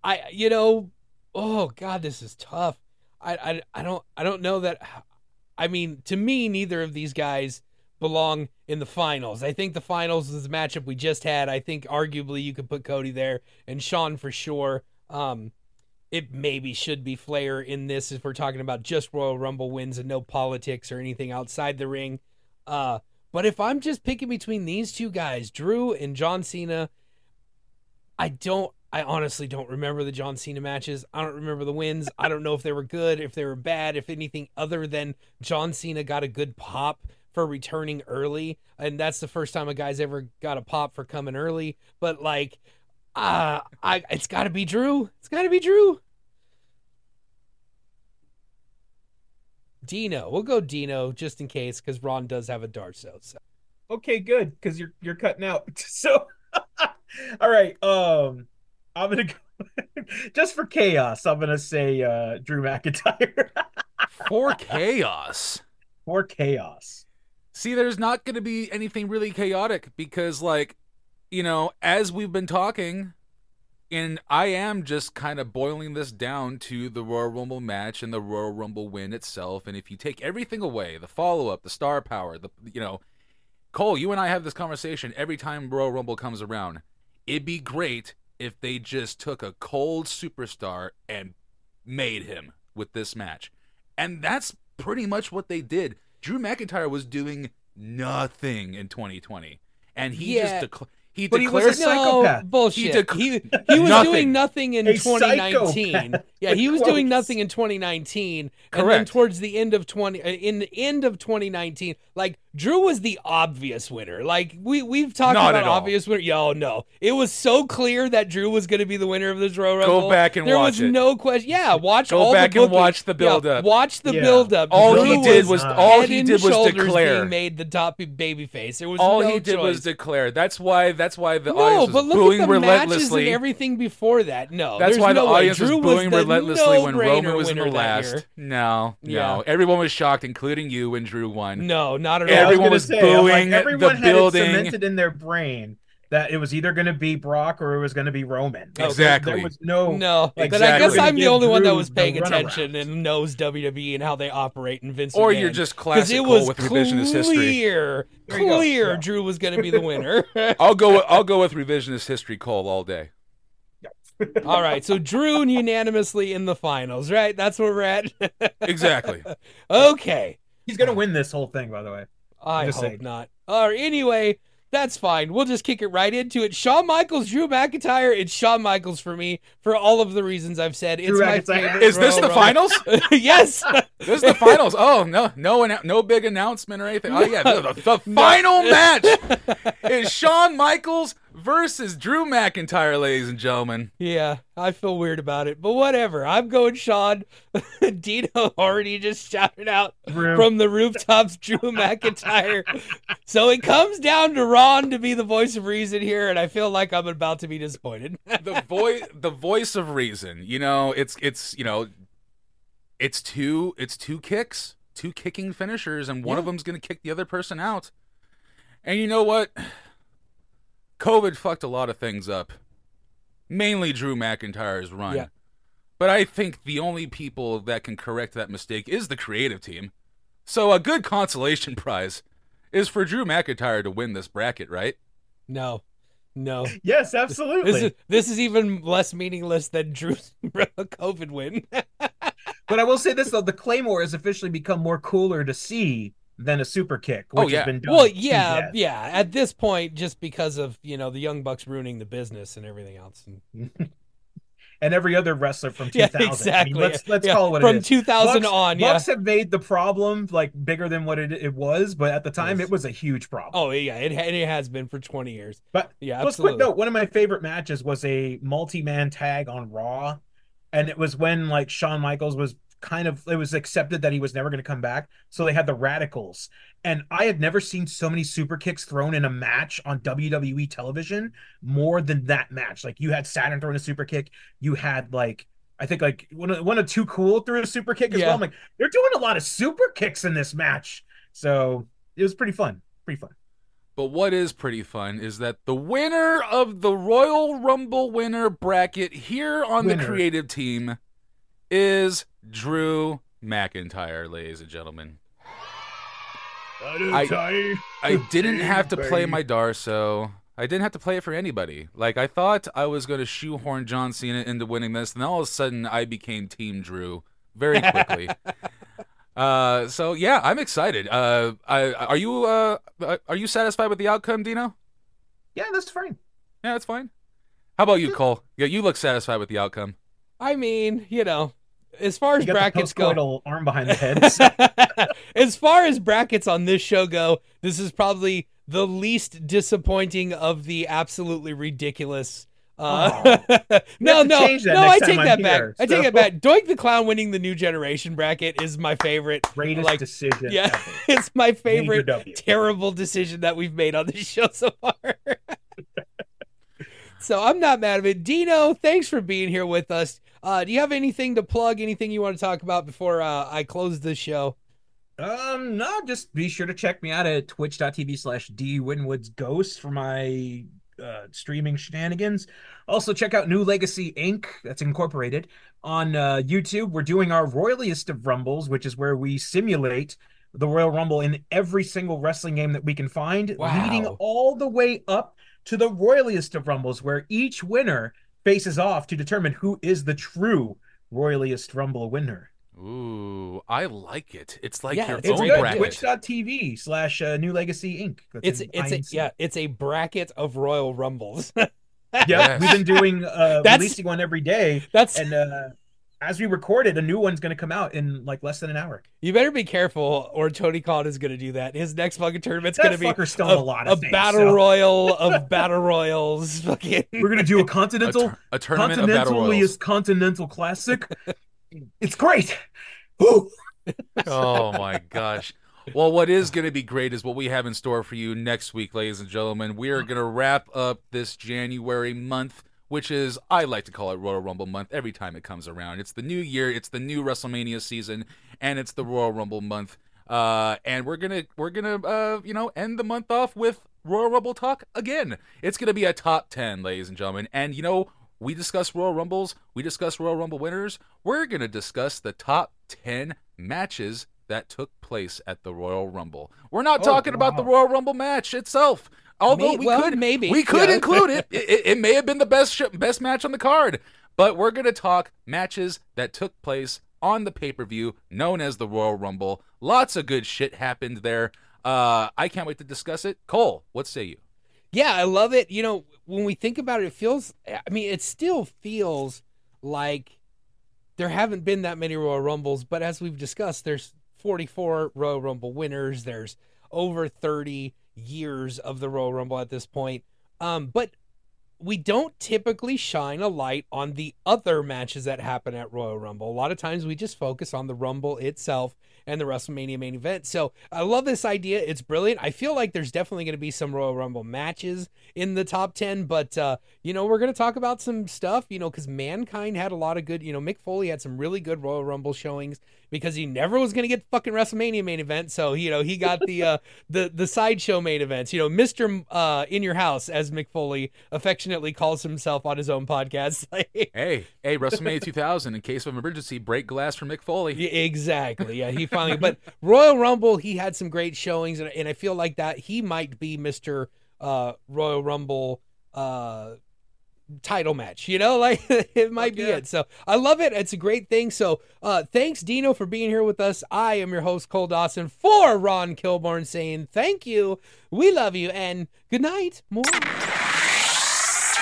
I you know, oh god, this is tough. I, I I don't I don't know that. I mean, to me, neither of these guys belong in the finals. I think the finals is the matchup we just had. I think arguably you could put Cody there and Shawn for sure. Um, it maybe should be Flair in this if we're talking about just Royal Rumble wins and no politics or anything outside the ring. Uh, but if I'm just picking between these two guys, Drew and John Cena, I don't. I honestly don't remember the John Cena matches. I don't remember the wins. I don't know if they were good, if they were bad, if anything other than John Cena got a good pop for returning early, and that's the first time a guy's ever got a pop for coming early. But like, uh, I it's got to be Drew. It's got to be Drew. Dino, we'll go Dino just in case because Ron does have a Darso. So. Okay, good, because you're you're cutting out. So all right. Um I'm gonna go just for chaos, I'm gonna say uh Drew McIntyre. For chaos. for chaos. See, there's not going to be anything really chaotic because, like, you know, as we've been talking, and I am just kind of boiling this down to the Royal Rumble match and the Royal Rumble win itself. And if you take everything away, the follow up, the star power, the, you know, Cole, you and I have this conversation every time Royal Rumble comes around. It'd be great if they just took a cold superstar and made him with this match. And that's pretty much what they did. Drew McIntyre was doing nothing in 2020. And he Yeah. just decla- he But he was a declared No psychopath. bullshit. dec- He he was Nothing. doing nothing in A 2019. psychopath. Yeah, he was doing nothing in 2019. And then towards the end of 20 uh, in the end of 2019, like Drew was the obvious winner. Like we we've talked Not about obvious winner. Yo, no. It was so clear that Drew was going to be the winner of this Royal Rumble. back and watch. there watch was it. no question. Yeah, watch Go all back the and watch the Yeah, build-up. watch the Yeah. build up. all Drew he did was was all he did was declare. being made the top baby face. There was all no he did was declare. That's why. That's why the No, audience but was look booing at the matches and everything before that. No, That's why no the audience Drew was booing the relentlessly when Roman was in the winner that year. last. No, no. Everyone was shocked, including you when Drew won. No, not at all. Everyone was, was gonna say, I'm like, booing the everyone had building. it cemented in their brain that it was either going to be Brock or it was going to be Roman. Like, Exactly. There was no. No, Like, but I guess. I'm the only one that was paying attention and knows WWE and how they operate and Vince Or McMahon. you're just classic it Cole was with revisionist history. clear, There you go. clear Yeah. Drew was going to be the winner. I'll go. With, I'll go with revisionist history, Cole, all day. all right, so Drew unanimously in the finals, right? That's where we're at. Exactly. okay. He's going to win this whole thing, by the way. I hope saying. not. Or anyway, that's fine. We'll just kick it right into it. Shawn Michaels, Drew McIntyre. It's Shawn Michaels for me for all of the reasons I've said. It's Drew my McIntyre. favorite. Is this the finals? yes. This is the finals. Oh no, no, no big announcement or anything. Oh yeah, the, the, the final match is Shawn Michaels versus Drew McIntyre, ladies and gentlemen. Yeah, I feel weird about it, but whatever. I'm going Shawn. Dino already just shouted out Drew. from the rooftops, Drew McIntyre. so it comes down to Ron to be the voice of reason here, and I feel like I'm about to be disappointed. The voice, the voice of reason. You know, it's it's you know, it's two it's two kicks, two kicking finishers, and one of them's gonna kick the other person out. And you know what? COVID fucked a lot of things up. Mainly Drew McIntyre's run. Yeah. But I think the only people that can correct that mistake is the creative team. So a good consolation prize is for Drew McIntyre to win this bracket, right? no, no. Yes, This absolutely. is this is even less meaningless than Drew's COVID win. But I will say this though: the Claymore has officially become more cooler to see than a super kick, oh, which Oh, yeah. has been done. well, yeah, yeah. At this point, just because of you know the Young Bucks ruining the business and everything else. And, and every other wrestler from yeah, 2000. exactly. I mean, let's let's Yeah, call it what from it is. 2000 Bucks, on. Yeah. Bucks have made the problem like bigger than what it, it was, but at the time Yes. it was a huge problem. Oh yeah, it it has been for 20 years. But Yeah, let's absolutely. quick note: one of my favorite matches was a multi-man tag on Raw, and it was when like Shawn Michaels was kind of it was accepted that he was never going to come back, so they had the Radicalz, and I had never seen so many super kicks thrown in a match on WWE television more than that match. Like you had Saturn throwing a super kick, you had like. I think like one of one of Too Cool threw a super kick as Yeah. well. I'm like, they're doing a lot of super kicks in this match. So it was pretty fun. Pretty fun. But what is pretty fun is that the winner of the Royal Rumble winner bracket here on the creative team is Drew McIntyre, ladies and gentlemen. I, I didn't have to play my Darso. I didn't have to play it for anybody. Like I thought I was going to shoehorn John Cena into winning this, and all of a sudden I became Team Drew very quickly. uh, so yeah, I'm excited. Uh, I, are you uh, are you satisfied with the outcome, Dino? Yeah, that's fine. Yeah, that's fine. How about you, Cole? Yeah, you look satisfied with the outcome. I mean, you know, as far as brackets go, arm behind the head. so- as far as brackets on this show go, this is probably the least disappointing of the absolutely ridiculous. Uh, no, no, no! I take time that I'm back. here, I take so- it back. Doink the Clown winning the new generation bracket is my favorite. Greatest Like, decision. Yeah, ever. it's my favorite terrible decision that we've made on this show so far. So I'm not mad at it. Dino, thanks for being here with us. Uh, do you have anything to plug? Anything you want to talk about before uh, I close this show? Um, no, just be sure to check me out at twitch.tv slash D Winwoods Ghost for my uh, streaming shenanigans. Also, check out New Legacy Inc. That's incorporated on uh, YouTube. We're doing our Royaliest of Rumbles, which is where we simulate the Royal Rumble in every single wrestling game that we can find, Wow. leading all the way up to the Royaliest of Rumbles, where each winner faces off to determine who is the true Royaliest Rumble winner. Ooh, I like it. It's like Yeah, your it's It's own good. bracket. Twitch.tv slash uh, New Legacy Inc. That's It's in it's a, yeah, it's a bracket of Royal Rumbles. Yeah, Yes. we've been doing uh That's- releasing one every day, That's and uh as we recorded, a new one's going to come out in like less than an hour. you better be careful, or Tony Khan is going to do that. His next fucking tournament's going to be still a, a lot of a things, battle so- royal of battle royals. Fucking We're going to do a A, continental, tur- a tournament of battle royals. continentaliest continental classic. it's great. Woo! oh my gosh. Well, what is going to be great is what we have in store for you next week, ladies and gentlemen. We are going to wrap up this January month, which is, I like to call it Royal Rumble month every time it comes around. It's the new year, it's the new WrestleMania season, and it's the Royal Rumble month. Uh, and we're gonna we're gonna uh, you know end the month off with Royal Rumble talk again. It's gonna be a top ten, ladies and gentlemen. And you know we discuss Royal Rumbles, we discuss Royal Rumble winners. We're gonna discuss the top ten matches that took place at the Royal Rumble. We're not Oh, talking about the. Royal Rumble match itself. Although May- we well, could maybe, we could yeah. include it. it. it- may have been the best sh- best match on the card, but we're gonna talk matches that took place on the pay per view known as the Royal Rumble. Lots of good shit happened there. Uh, I can't wait to discuss it. Cole, what say you? Yeah, I love it. You know, when we think about it, it feels, I mean, it still feels like there haven't been that many Royal Rumbles, but as we've discussed, there's 44 Royal Rumble winners. There's over 30 years of the Royal Rumble at this point. Um, but we don't typically shine a light on the other matches that happen at Royal Rumble. A lot of times we just focus on the Rumble itself and the WrestleMania main event. So I love this idea. It's brilliant. I feel like there's definitely going to be some Royal Rumble matches in the top 10, but, uh, you know, we're going to talk about some stuff, you know, because Mankind had a lot of good, you know, Mick Foley had some really good Royal Rumble showings because he never was going to get fucking WrestleMania main event. So, you know, he got the, uh, the, the sideshow main events, you know, Mr. Uh, in your house, as Mick Foley affectionately calls himself on his own podcast. Hey, hey, WrestleMania 2000. In case of emergency, break glass for Mick Foley. Yeah, exactly. Yeah, he finally. But Royal Rumble, he had some great showings, and, and I feel like that he might be Mister uh, Royal Rumble uh, title match. You know, like it might Fuck be yeah. it. So I love it. It's a great thing. So uh, thanks, Dino, for being here with us. I am your host, Cole Dawson, for Ron Kilborn, saying thank you, we love you, and good night. More.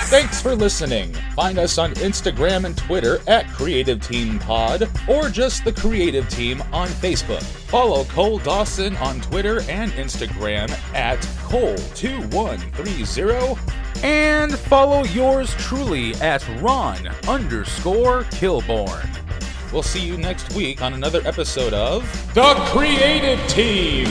Thanks for listening. Find us on Instagram and Twitter at Creative Team Pod or just the Creative Team on Facebook. Follow Cole Dawson on Twitter and Instagram at Cole2130. And follow yours truly at Ron underscore Kilborn. We'll see you next week on another episode of The Creative Team.